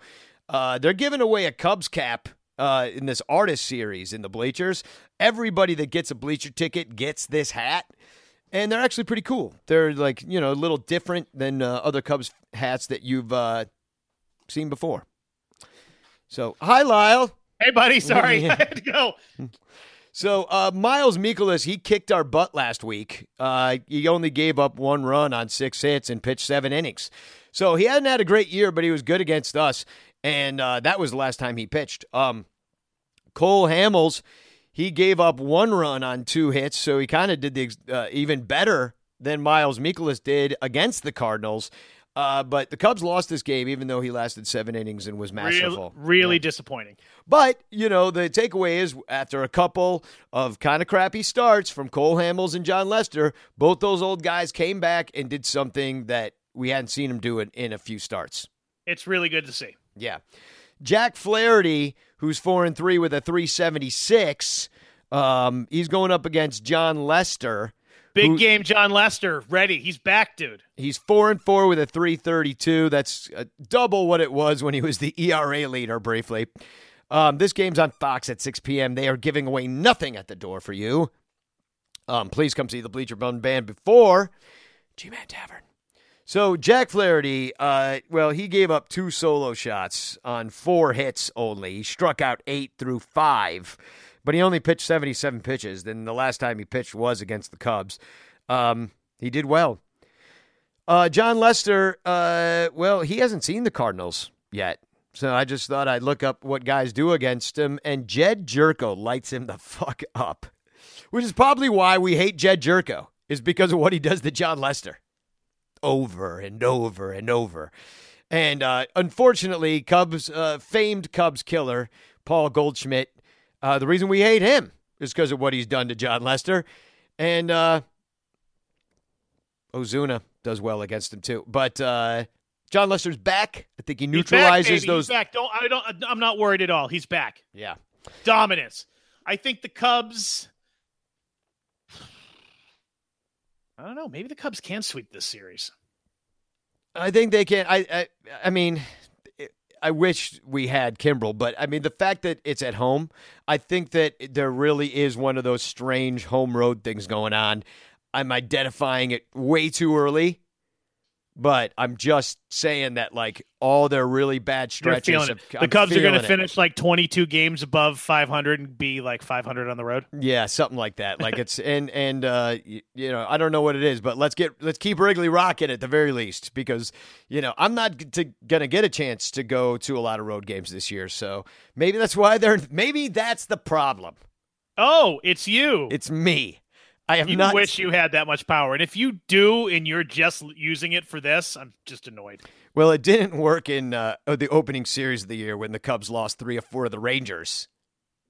Uh, they're giving away a Cubs cap uh, in this artist series in the bleachers. Everybody that gets a bleacher ticket gets this hat, and they're actually pretty cool. They're like you know a little different than uh, other Cubs hats that you've uh, seen before. So hi, Lyle. Hey, buddy. (laughs) Sorry. I had to go. So uh, Miles Mikolas, he kicked our butt last week. Uh, he only gave up one run on six hits and pitched seven innings. So he hadn't had a great year, but he was good against us, and uh, that was the last time he pitched. Um, Cole Hamels, he gave up one run on two hits, so he kind of did the uh, even better than Miles Mikolas did against the Cardinals. Uh, but the Cubs lost this game, even though he lasted seven innings and was masterful. Really, really disappointing. But, you know, the takeaway is after a couple of kind of crappy starts from Cole Hamels and Jon Lester, both those old guys came back and did something that we hadn't seen them do in, in a few starts. It's really good to see. Yeah. Jack Flaherty, who's four and three with a 376, um, he's going up against Jon Lester. Big who- game, Jon Lester. Ready. He's back, dude. He's four and four with a 332. That's uh, double what it was when he was the ERA leader briefly. Um, this game's on Fox at 6 p.m. They are giving away nothing at the door for you. Um, please come see the Bleacher Bum Band before G-Man Tavern. So Jack Flaherty, uh, well, he gave up two solo shots on four hits only. He struck out eight through five, but he only pitched 77 pitches. Then the last time he pitched was against the Cubs. Um, he did well. Uh, Jon Lester, uh, well, he hasn't seen the Cardinals yet. So I just thought I'd look up what guys do against him, and Jedd Gyorko lights him the (laughs) fuck up, which is probably why we hate Jedd Gyorko, is because of what he does to Jon Lester over and over and over. And uh, unfortunately, Cubs, uh, famed Cubs killer, Paul Goldschmidt, uh, the reason we hate him is because of what he's done to Jon Lester. And uh, Ozuna does well against him, too. But uh, Jon Lester's back. I think he back, neutralizes baby. those. He's back. Don't. I don't. I'm not worried at all. He's back. Yeah. Dominance. I think the Cubs. I don't know. Maybe the Cubs can sweep this series. I think they can. I, I, I mean, I wish we had Kimbrel, but I mean the fact that it's at home, I think that there really is one of those strange home road things going on. I'm identifying it way too early, but I'm just saying that like all their really bad stretches. of- The I'm Cubs are going to finish like 22 games above 500 and be like 500 on the road. Yeah, something like that. Like it's (laughs) and and uh y- you know, I don't know what it is, but let's get let's keep Wrigley rocking at the very least because you know, I'm not to, gonna get a chance to go to a lot of road games this year. So maybe that's why they're maybe that's the problem. Oh, it's you. It's me. I have you not wish you had that much power. And if you do and you're just using it for this, I'm just annoyed. Well, it didn't work in uh, the opening series of the year when the Cubs lost 3 or 4 of the Rangers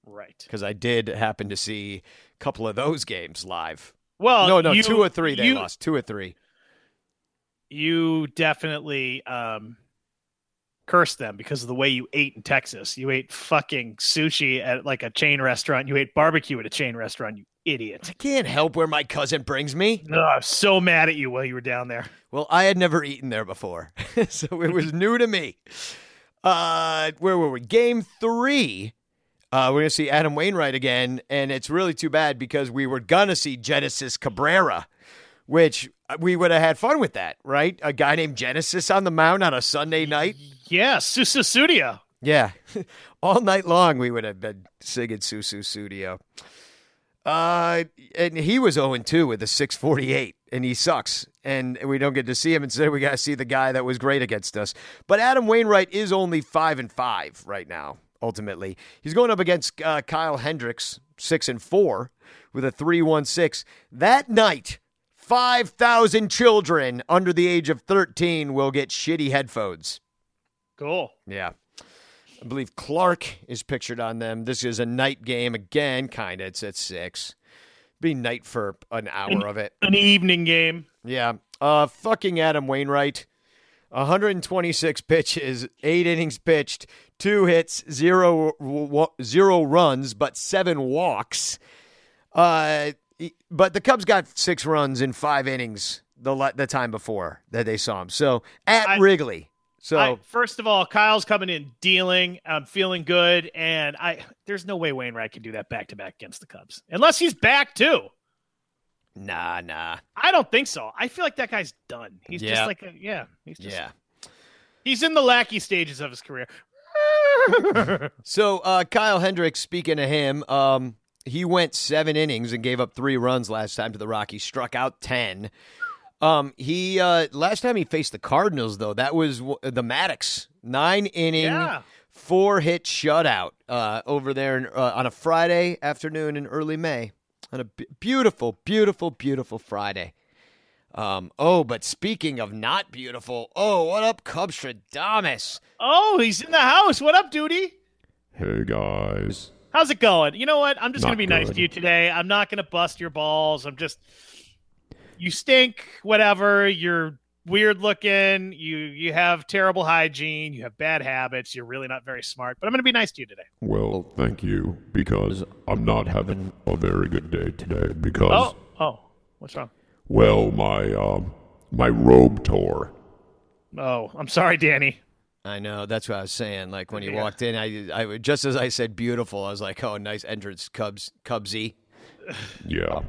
Right. because I did happen to see a couple of those games live. Well, no, no, you- 2 or 3 they you, lost. 2 or 3. You definitely um, cursed them because of the way you ate in Texas. You ate fucking sushi at like a chain restaurant. You ate barbecue at a chain restaurant. You idiot. I can't help where my cousin brings me. Ugh, I'm so mad at you while you were down there. Well, I had never eaten there before, (laughs) so it was new to me. Uh, where were we? Game three. Uh, we're gonna see Adam Wainwright again, and it's really too bad because we were gonna see Genesis Cabrera, which we would have had fun with that, right? A guy named Genesis on the mound on a Sunday night. Yeah, Sussudio. Yeah, (laughs) all night long we would have been singing Sussudio. Uh, and he was 0 2 with a 648, and he sucks. And we don't get to see him. Instead, we got to see the guy that was great against us. But Adam Wainwright is only 5 and 5 right now, ultimately. He's going up against uh, Kyle Hendricks, 6 and 4, with a 316. That night, 5,000 children under the age of 13 will get shitty headphones. Cool. Yeah. I believe Clark is pictured on them. This is a night game again, kind of. It's at six. Be night for an hour of it. An evening game. Yeah. Uh, fucking Adam Wainwright. 126 pitches, eight innings pitched, two hits, zero zero runs, but seven walks. Uh, but the Cubs got six runs in five innings the the time before that they saw him. So at I- Wrigley. So I, first of all, Kyle's coming in dealing. I'm feeling good, and I there's no way Wainwright can do that back to back against the Cubs unless he's back too. nah, nah. I don't think so. I feel like that guy's done. He's Yeah. just like a, yeah. He's just Yeah. he's in the lackey stages of his career. (laughs) (laughs) So uh, Kyle Hendricks, speaking of him, um, he went seven innings and gave up three runs last time to the Rockies. Struck out ten. Um, he uh, last time he faced the Cardinals though, that was w- the Maddux nine inning, Yeah. four hit shutout uh, over there in, uh, on a Friday afternoon in early May on a b- beautiful, beautiful, beautiful Friday. Um, oh, but speaking of not beautiful, oh, what up, Cubstradamus? oh, he's in the house. What up, duty? Hey guys. How's it going? You know what? I'm just Not gonna be nice to you today. I'm not gonna bust your balls. I'm just you stink, whatever. You're weird looking. You you have terrible hygiene. You have bad habits. You're really not very smart. But I'm gonna be nice to you today. Well, thank you because I'm not having a very good day today because Oh, oh, what's wrong? well, my um my robe tore. Oh, I'm sorry, Danny. I know. That's what I was saying. Like when you Yeah. walked in, I, I just as I said beautiful, I was like, oh, nice entrance, Cubs, Cubsy. Yeah.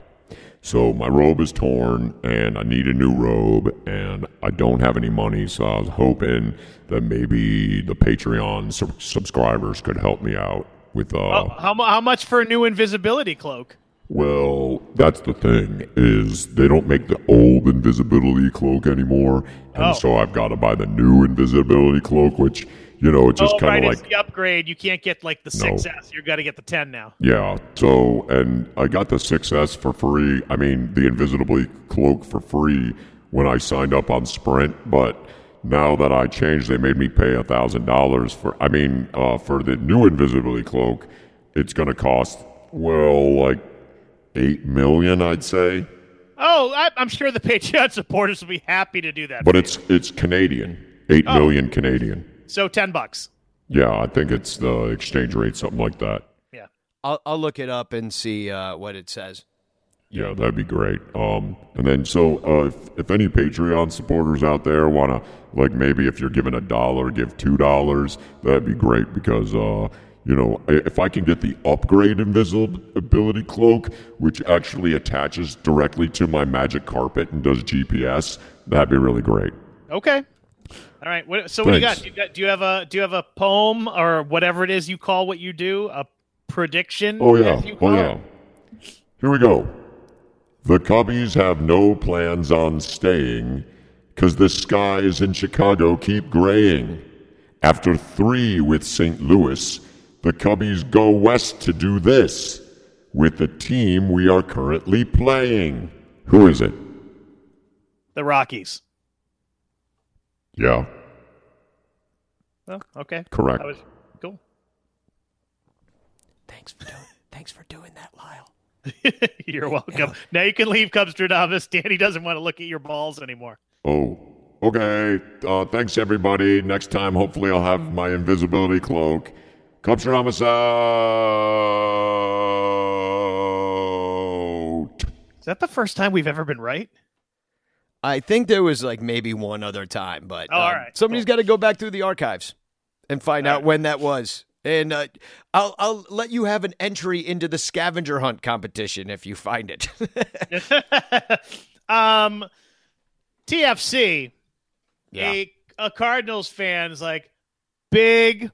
So my robe is torn and I need a new robe and I don't have any money, so I was hoping that maybe the Patreon sub- subscribers could help me out with uh Oh, how how much for a new invisibility cloak? well, that's the thing is they don't make the old invisibility cloak anymore, and Oh. so I've got to buy the new invisibility cloak which, you know, it's just oh, kind of it's like the upgrade. You can't get like the No. 6S. You got to get the 10 now. Yeah. So, and I got the 6S for free. I mean, the Invisibly cloak for free when I signed up on Sprint. But now that I changed, they made me pay a thousand dollars for. I mean, uh, for the new Invisibly cloak, it's going to cost well, like eight million, I'd say. Oh, I, I'm sure the Patreon (laughs) supporters will be happy to do that. But it's it's Canadian, eight Oh. million Canadian. You. so 10 bucks. Yeah, I think it's the exchange rate, something like that. Yeah. I'll, I'll look it up and see uh, what it says. Yeah, that'd be great. Um, and then so uh, if, if any Patreon supporters out there want to, like, maybe if you're giving a dollar, give two dollars, that'd be great because, uh, you know, if I can get the upgrade invisibility cloak, which actually attaches directly to my magic carpet and does GPS, that'd be really great. Okay. All right. What, so what do you got? Do you got? Do you have a Do you have a poem or whatever it is you call what you do? A prediction? Oh yeah, oh yeah. it? Here we go. The Cubbies have no plans on staying because the skies in Chicago keep graying. After three with St. Louis, the Cubbies go west to do this with the team we are currently playing. Who is it? The Rockies. Yeah, Oh, okay. correct. That was cool. Thanks for doing. (laughs) thanks for doing that, Lyle. (laughs) You're welcome. Now you can leave Cubstradamus. Danny doesn't want to look at your balls anymore. Oh, okay. Uh, thanks, everybody. Next time, hopefully, I'll have my invisibility cloak. Cubstradamus out. Is that the first time we've ever been right? I think there was like maybe one other time, but Oh, um, right, somebody's got to go back through the archives and find All out right. when that was. And uh, I'll I'll let you have an entry into the scavenger hunt competition if you find it. (laughs) um, TFC, Yeah. a, a Cardinals fan's like big.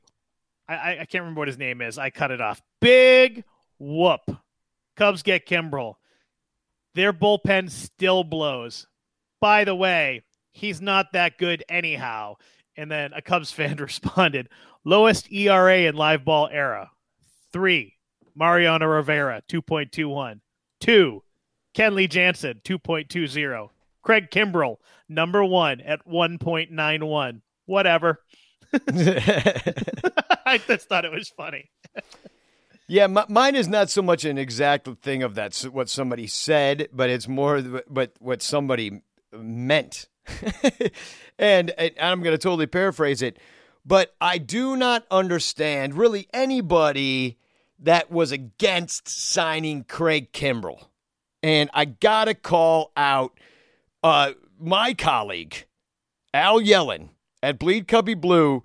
I, I I can't remember what his name is. I cut it off. Big whoop. Cubs get Kimbrel. Their bullpen still blows. By the way, he's not that good anyhow. And then a Cubs (laughs) fan (laughs) responded, lowest ERA in live ball era. Three, Mariano Rivera, 2.21. Two, Kenley Jansen, 2.20. Craig Kimbrel, number one at 1.91. Whatever. (laughs) I just thought it was funny. Yeah, m- mine is not so much an exact thing of that what somebody said, but it's more but what somebody meant. (laughs) and, and I'm going to totally paraphrase it, but I do not understand really anybody that was against signing Craig Kimbrel. And I got to call out uh, my colleague, Al Yellon at Bleed Cubbie Blue,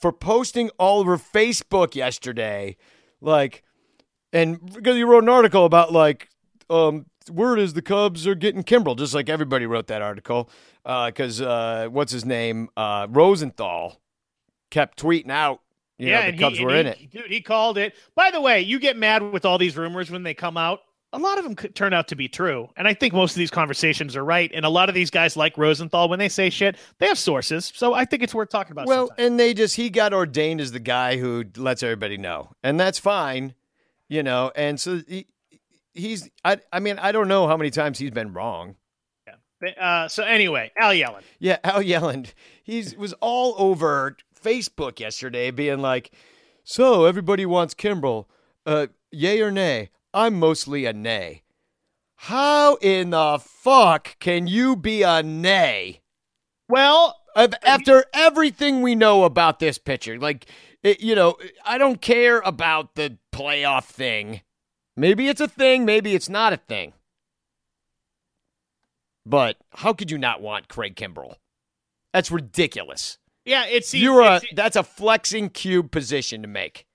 for posting all over Facebook yesterday like and because you wrote an article about like um word is the Cubs are getting Kimbrel, just like everybody wrote that article. Because uh, what's his name? Uh, Rosenthal kept tweeting out, you know, the Cubs he, were in he- it. Dude, he called it. By the way, you get mad with all these rumors when they come out. A lot of them could turn out to be true. And I think most of these conversations are right. And a lot of these guys like Rosenthal, when they say shit, they have sources. So I think it's worth talking about. Well, sometimes. and they just he got ordained as the guy who lets everybody know, and that's fine, you know. And so he, he's I I mean I don't know how many times he's been wrong. Yeah. uh, so anyway, Al Yellon. Yeah, Al Yellon. He was all over Facebook yesterday being like, So everybody wants Kimbrel. Uh, yay or nay? I'm mostly a nay. How in the fuck can you be a nay? Well, After everything we know about this pitcher, like, it, you know, I don't care about the playoff thing. Maybe it's a thing, maybe it's not a thing. But how could you not want Craig Kimbrel? That's ridiculous. yeah, it's You're a it's- that's a flexing cube position to make.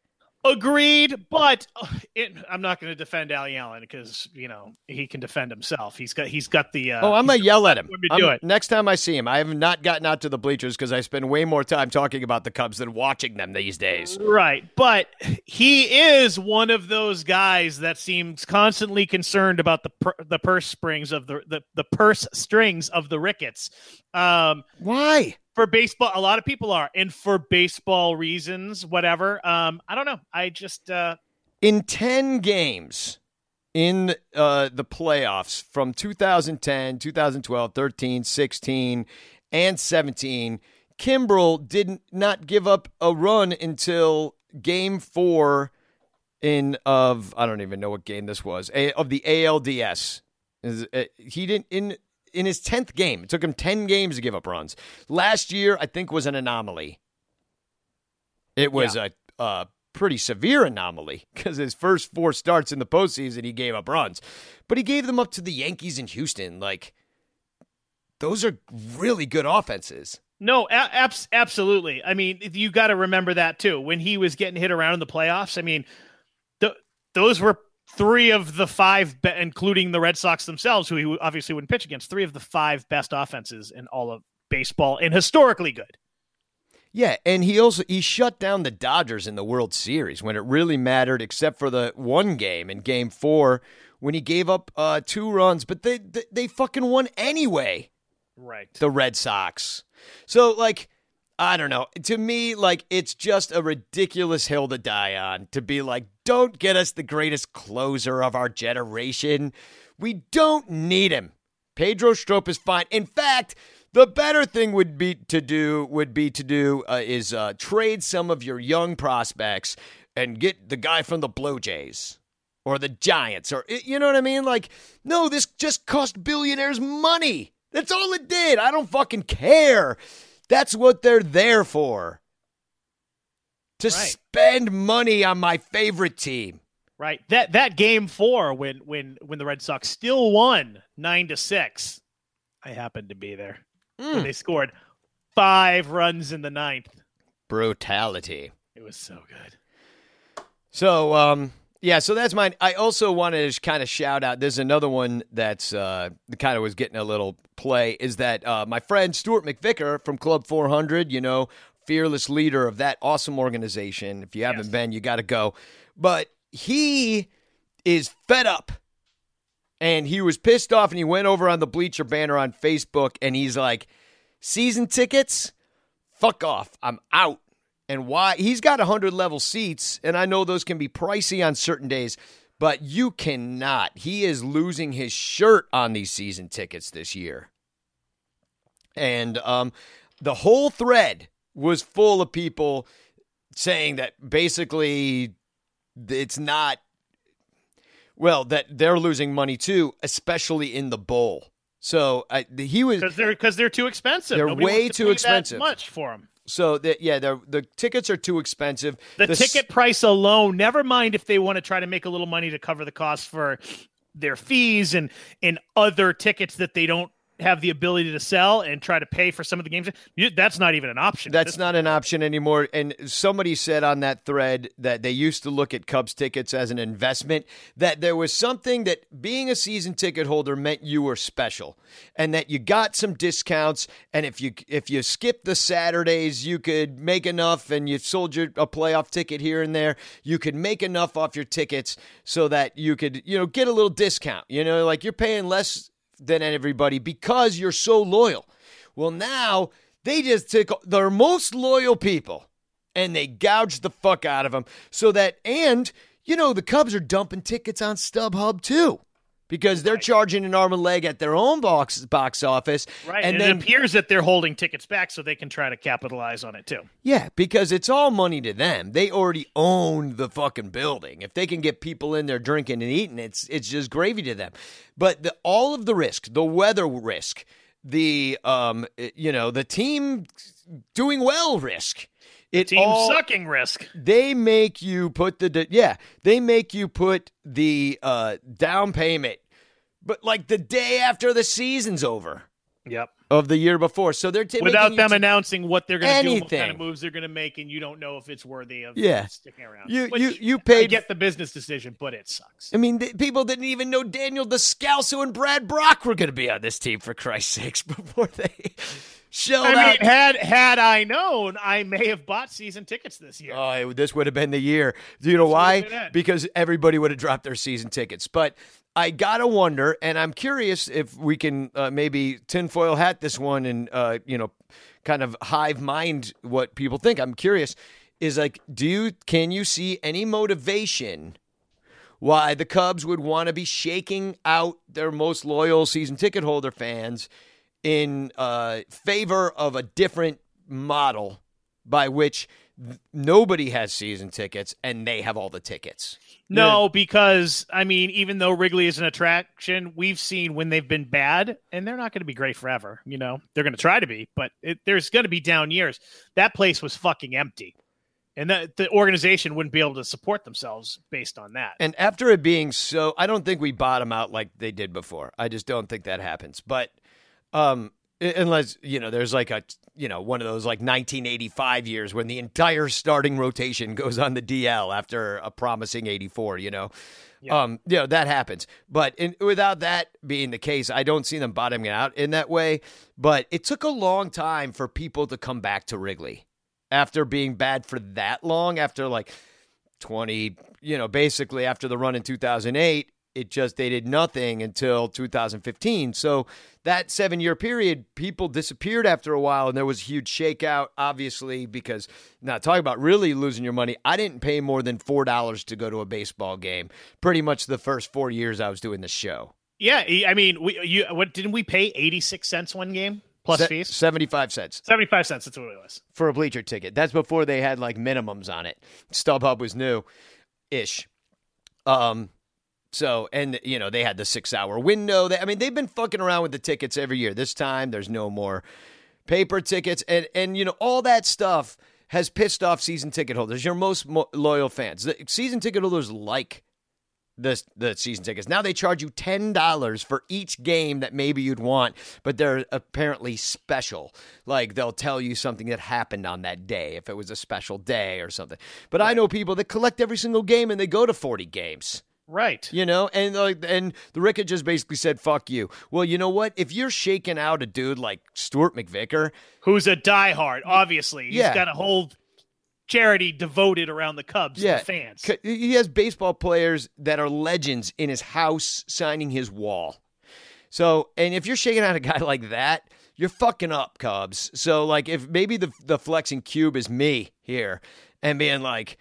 Agreed, but uh, it, I'm not going to defend Al Yellon because you know he can defend himself. He's got he's got the. Uh, oh, I'm gonna yell at him. to do it. Next time I see him, I have not gotten out to the bleachers because I spend way more time talking about the Cubs than watching them these days. Right, but he is one of those guys that seems constantly concerned about the per, the purse strings of the, the the purse strings of the Ricketts. Um, Why? For baseball, a lot of people are, and for baseball reasons, whatever. Um, I don't know. I just uh, In ten games in uh, the playoffs from 2010, 2012, 13, 16, and 17, Kimbrel did not give up a run until game four in of I don't even know what game this was of the ALDS. He didn't in in his tenth game. It took him ten games to give up runs. Last year, I think, was an anomaly. It was a, a pretty severe anomaly because his first four starts in the postseason, he gave up runs. But he gave them up to the Yankees in Houston. Like, those are really good offenses. No, absolutely. I mean, you got to remember that too. When he was getting hit around in the playoffs, I mean, th- those were three of the five, be- including the Red Sox themselves, who he obviously wouldn't pitch against. Three of the five best offenses in all of baseball, and historically good. Yeah, and he also he shut down the Dodgers in the World Series when it really mattered, except for the one game in Game Four when he gave up uh, two runs, but they, they they fucking won anyway. Right. The Red Sox. So like. I don't know. To me, like, it's just a ridiculous hill to die on to be like, don't get us the greatest closer of our generation. We don't need him. Pedro Strop is fine. In fact, the better thing would be to do would be to do uh, is uh, trade some of your young prospects and get the guy from the Blue Jays or the Giants or you know what I mean? Like, no, this just cost billionaires money. That's all it did. I don't fucking care. That's what they're there for. To Right. spend money on my favorite team. Right. That that game four when when when the Red Sox still won nine to six. I happened to be there. When they scored five runs in the ninth. Brutality. It was so good. So, um, yeah, so that's mine. I also wanted to just kind of shout out. There's another one that's uh, kind of was getting a little play. Is that uh, my friend Stuart McVicker from Club 400? You know, fearless leader of that awesome organization. If you haven't Yes. been, you got to go. But he is fed up, and he was pissed off, and he went over on the Bleacher Banner on Facebook, and he's like, "Season tickets, fuck off. I'm out." And why he's got 100 level seats and i know those can be pricey on certain days but you cannot he is losing his shirt on these season tickets this year and um, the whole thread was full of people saying that basically it's not well that they're losing money too especially in the bowl so uh, he was Because they're because they're too expensive. They're Nobody way to too expensive. That much for them. So that yeah the the tickets are too expensive The, s- ticket price alone. Never mind if they want to try to make a little money to cover the cost for their fees and and other tickets that they don't have the ability to sell and try to pay for some of the games. That's not even an option. That's not an option anymore. And somebody said on that thread that they used to look at Cubs tickets as an investment, that there was something that being a season ticket holder meant you were special and that you got some discounts. And if you if you skipped the Saturdays, you could make enough and you sold your a playoff ticket here and there, you could make enough off your tickets so that you could, you know, get a little discount. You know, like you're paying less than everybody because you're so loyal. Well, now they just took their most loyal people and they gouged the fuck out of them so that, and, you know, the Cubs are dumping tickets on StubHub too because they're charging an arm and leg at their own box box office. right. And And, then, it appears that they're holding tickets back so they can try to capitalize on it too. yeah, because it's all money to them. They already own the fucking building. If they can get people in there drinking and eating, it's it's just gravy to them. But the, all of the risk, the weather risk, the um, you know, the team doing well risk. It Team all, sucking risk. they make you put the yeah they make you put the uh down payment but like the day after the season's over Yep. Of the year before so they're t- Without them t- announcing what they're going to do, what kind of moves they're going to make, and you don't know if it's worthy of Yeah. sticking around. You- Which you- you I get the business decision, but it sucks. I mean, th- people didn't even know Daniel Descalso and Brad Brach were going to be on this team for Christ's sakes (laughs) before they shelled I out. mean, had had I known, I may have bought season tickets this year. Oh, it- this would have been the year. Do you know This why? Because everybody would have dropped their season tickets. But I gotta wonder, and I'm curious if we can uh, maybe tinfoil hat this one and uh, you know, kind of hive mind what people think. I'm curious. Is like, do you can you see any motivation? Why the Cubs would want to be shaking out their most loyal season ticket holder fans in uh, favor of a different model by which th- nobody has season tickets and they have all the tickets. No, because I mean, even though Wrigley is an attraction, we've seen when they've been bad, and they're not going to be great forever. You know, they're going to try to be, but it, there's going to be down years. That place was fucking empty, and that the organization wouldn't be able to support themselves based on that. And after it being so, I don't think we bottom out like they did before. I just don't think that happens. But um, unless you know, there's like a you know one of those like 1985 years when the entire starting rotation (laughs) goes on the DL after a promising 84. You know, um, you know that happens. But in, without that being the case, I don't see them bottoming out in that way. But it took a long time for people to come back to Wrigley after being bad for that long. After like 20, you know, basically after the run in 2008, it just they did nothing until 2015. So that 7-year period, people disappeared after a while and there was a huge shakeout obviously because now talking about really losing your money. I didn't pay more than $4 to go to a baseball game pretty much the first 4 years I was doing the show. yeah, I mean, we you what didn't we pay eighty six cents one game plus Se- fees? 75 cents. Seventy five cents. That's what it was. for a bleacher ticket. That's before they had like minimums on it. StubHub was new ish. Um so and you know they had the 6-hour window. They, I mean they've been fucking around with the tickets every year. This time there's no more paper tickets and and you know all that stuff has pissed off season ticket holders. Your most mo- loyal fans. The season ticket holders like the the season tickets. Now they charge you ten dollars for each game that maybe you'd want, but they're apparently special. Like they'll tell you something that happened on that day if it was a special day or something. But I know people that collect every single game and they go to forty games. Right. You know, and like, and the Rick just basically said, "Fuck you." Well, you know what? If you're shaking out a dude like Stuart McVicker, Who's a diehard? Obviously, he's Yeah. got a whole charity devoted around the Cubs. yeah, the fans. he has baseball players that are legends in his house signing his wall. So, and if you're shaking out a guy (laughs) like that, you're fucking up, Cubs. So, like, if maybe the the flexing cube is me here and being like,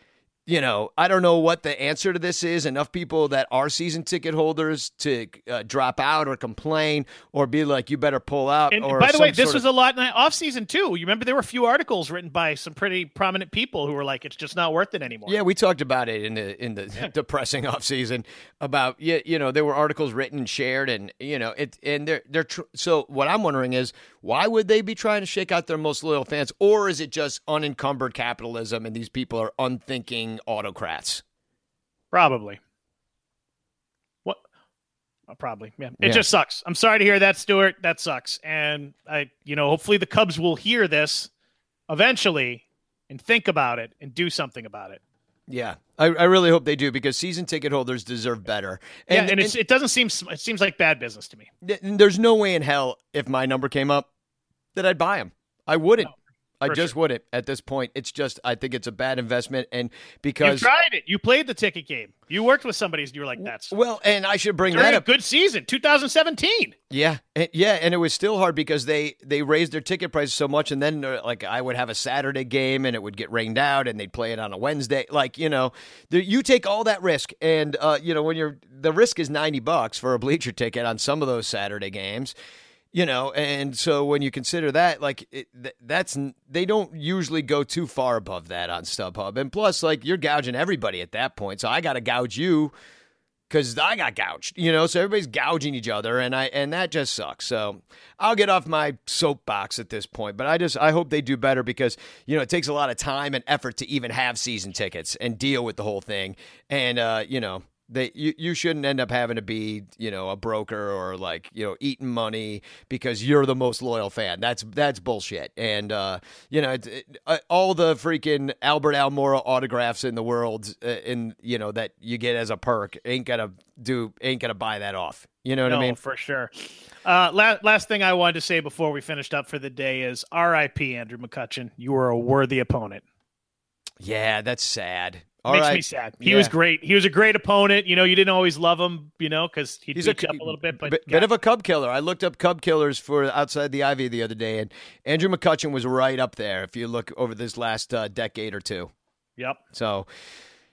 you know, I don't know what the answer to this is. Enough people that are season ticket holders to uh, drop out or complain or be like, you better pull out. And or by the way, this was of- a lot in the off season too. You remember there were a few articles written by some pretty prominent people who were like, "It's just not worth it anymore." Yeah, we talked about it in the in the (laughs) depressing off season about yeah, you know, there were articles written and shared and you know, it and they're they're tr- so what I'm wondering is why would they be trying to shake out their most loyal fans or is it just unencumbered capitalism and these people are unthinking autocrats? probably. What? Uh, probably. Yeah. It Yeah. just sucks. I'm sorry to hear that, Stuart. That sucks. And I, you know, hopefully the Cubs will hear this eventually and think about it and do something about it. Yeah. I, I really hope they do because season ticket holders deserve better. yeah, and it's, it doesn't seem it seems like bad business to me. th- there's no way in hell if my number came up that I'd buy them. I wouldn't. I just sure. wouldn't at this point. It's just I think it's a bad investment and because You tried it. You played the ticket game. You worked with somebody. and You were like, "That's well, and I should bring that a up. good season, 2017." Yeah, and, yeah, and it was still hard because they they raised their ticket prices so much, and then uh, like I would have a Saturday game and it would get rained out, and they'd play it on a Wednesday. Like you know, the, you take all that risk, and uh, you know when you're the risk is ninety bucks for a bleacher ticket on some of those Saturday games. You know, and so when you consider that, like it, th- that's they don't usually go too far above that on StubHub, and plus, like you're gouging everybody at that point, so I got to gouge you because I got gouged, you know. So everybody's gouging each other, and I and that just sucks. So I'll get off my soapbox at this point, but I just I hope they do better because you know it takes a lot of time and effort to even have season tickets and deal with the whole thing, and uh, you know. They, you, you shouldn't end up having to be you know a broker or like you know eating money because you're the most loyal fan that's that's bullshit and uh, you know it, it, uh, all the freaking Albert Almora autographs in the world uh, in you know that you get as a perk ain't gonna do ain't gonna buy that off you know what no, I mean for sure. Uh, last, last thing I wanted to say before we finished up for the day is R.I.P. Andrew McCutchen. You were a worthy opponent. yeah that's sad all Makes right me sad. He Yeah. was great. He was a great opponent. You know, you didn't always love him, you know, because he'd He's a up a little bit, but bit, God, bit of a cub killer. I looked up cub killers for outside the Ivy the other day, and Andrew McCutchen was right up there. If you look over this last uh, decade or two, yep. So,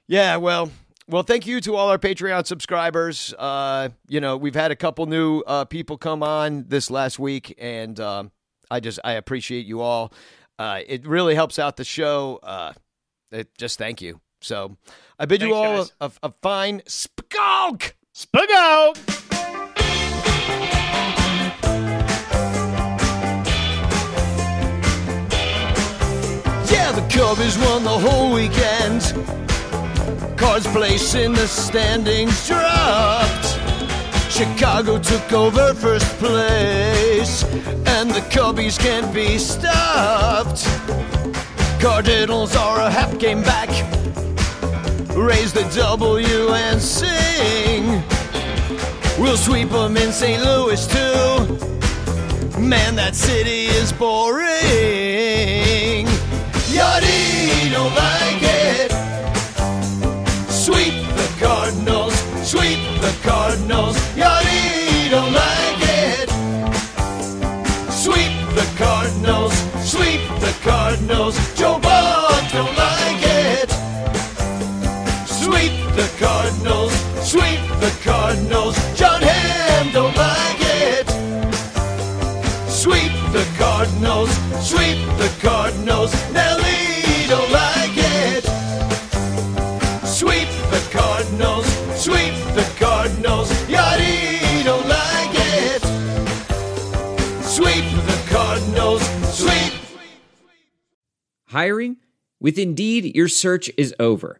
yeah, well, well, thank you to all our Patreon subscribers. Uh, you know, we've had a couple new uh, people come on this last week, and um, I just I appreciate you all. Uh, it really helps out the show. Uh, it, just thank you. So, I bid you all a, a, fine skonk. Spago! Yeah, the Cubbies won the whole weekend. Cards place in the standings dropped. Chicago took over first place, and the Cubbies can't be stopped. Cardinals are a half game back. Raise the W and sing. We'll sweep them in St. Louis too. Man, that city is boring. Yadi don't like it. Sweep the Cardinals, sweep the Cardinals. Yadi don't like it. Sweep the Cardinals, sweep the Cardinals. Joe sweep the Cardinals. Jon Hamm don't like it. Sweep the Cardinals, sweep the Cardinals. Nelly don't like it. Sweep the Cardinals, sweep the Cardinals. Yadi don't like it. Sweep the Cardinals, sweep. Hiring? With Indeed, your search is over.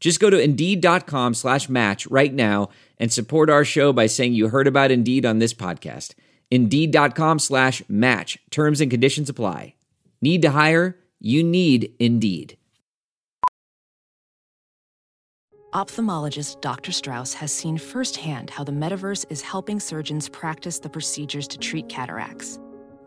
Just go to Indeed.com slash match right now and support our show by saying you heard about Indeed on this podcast. Indeed.com slash match. Terms and conditions apply. Need to hire? You need Indeed. Ophthalmologist Dr. Strauss has seen firsthand how the metaverse is helping surgeons practice the procedures to treat cataracts.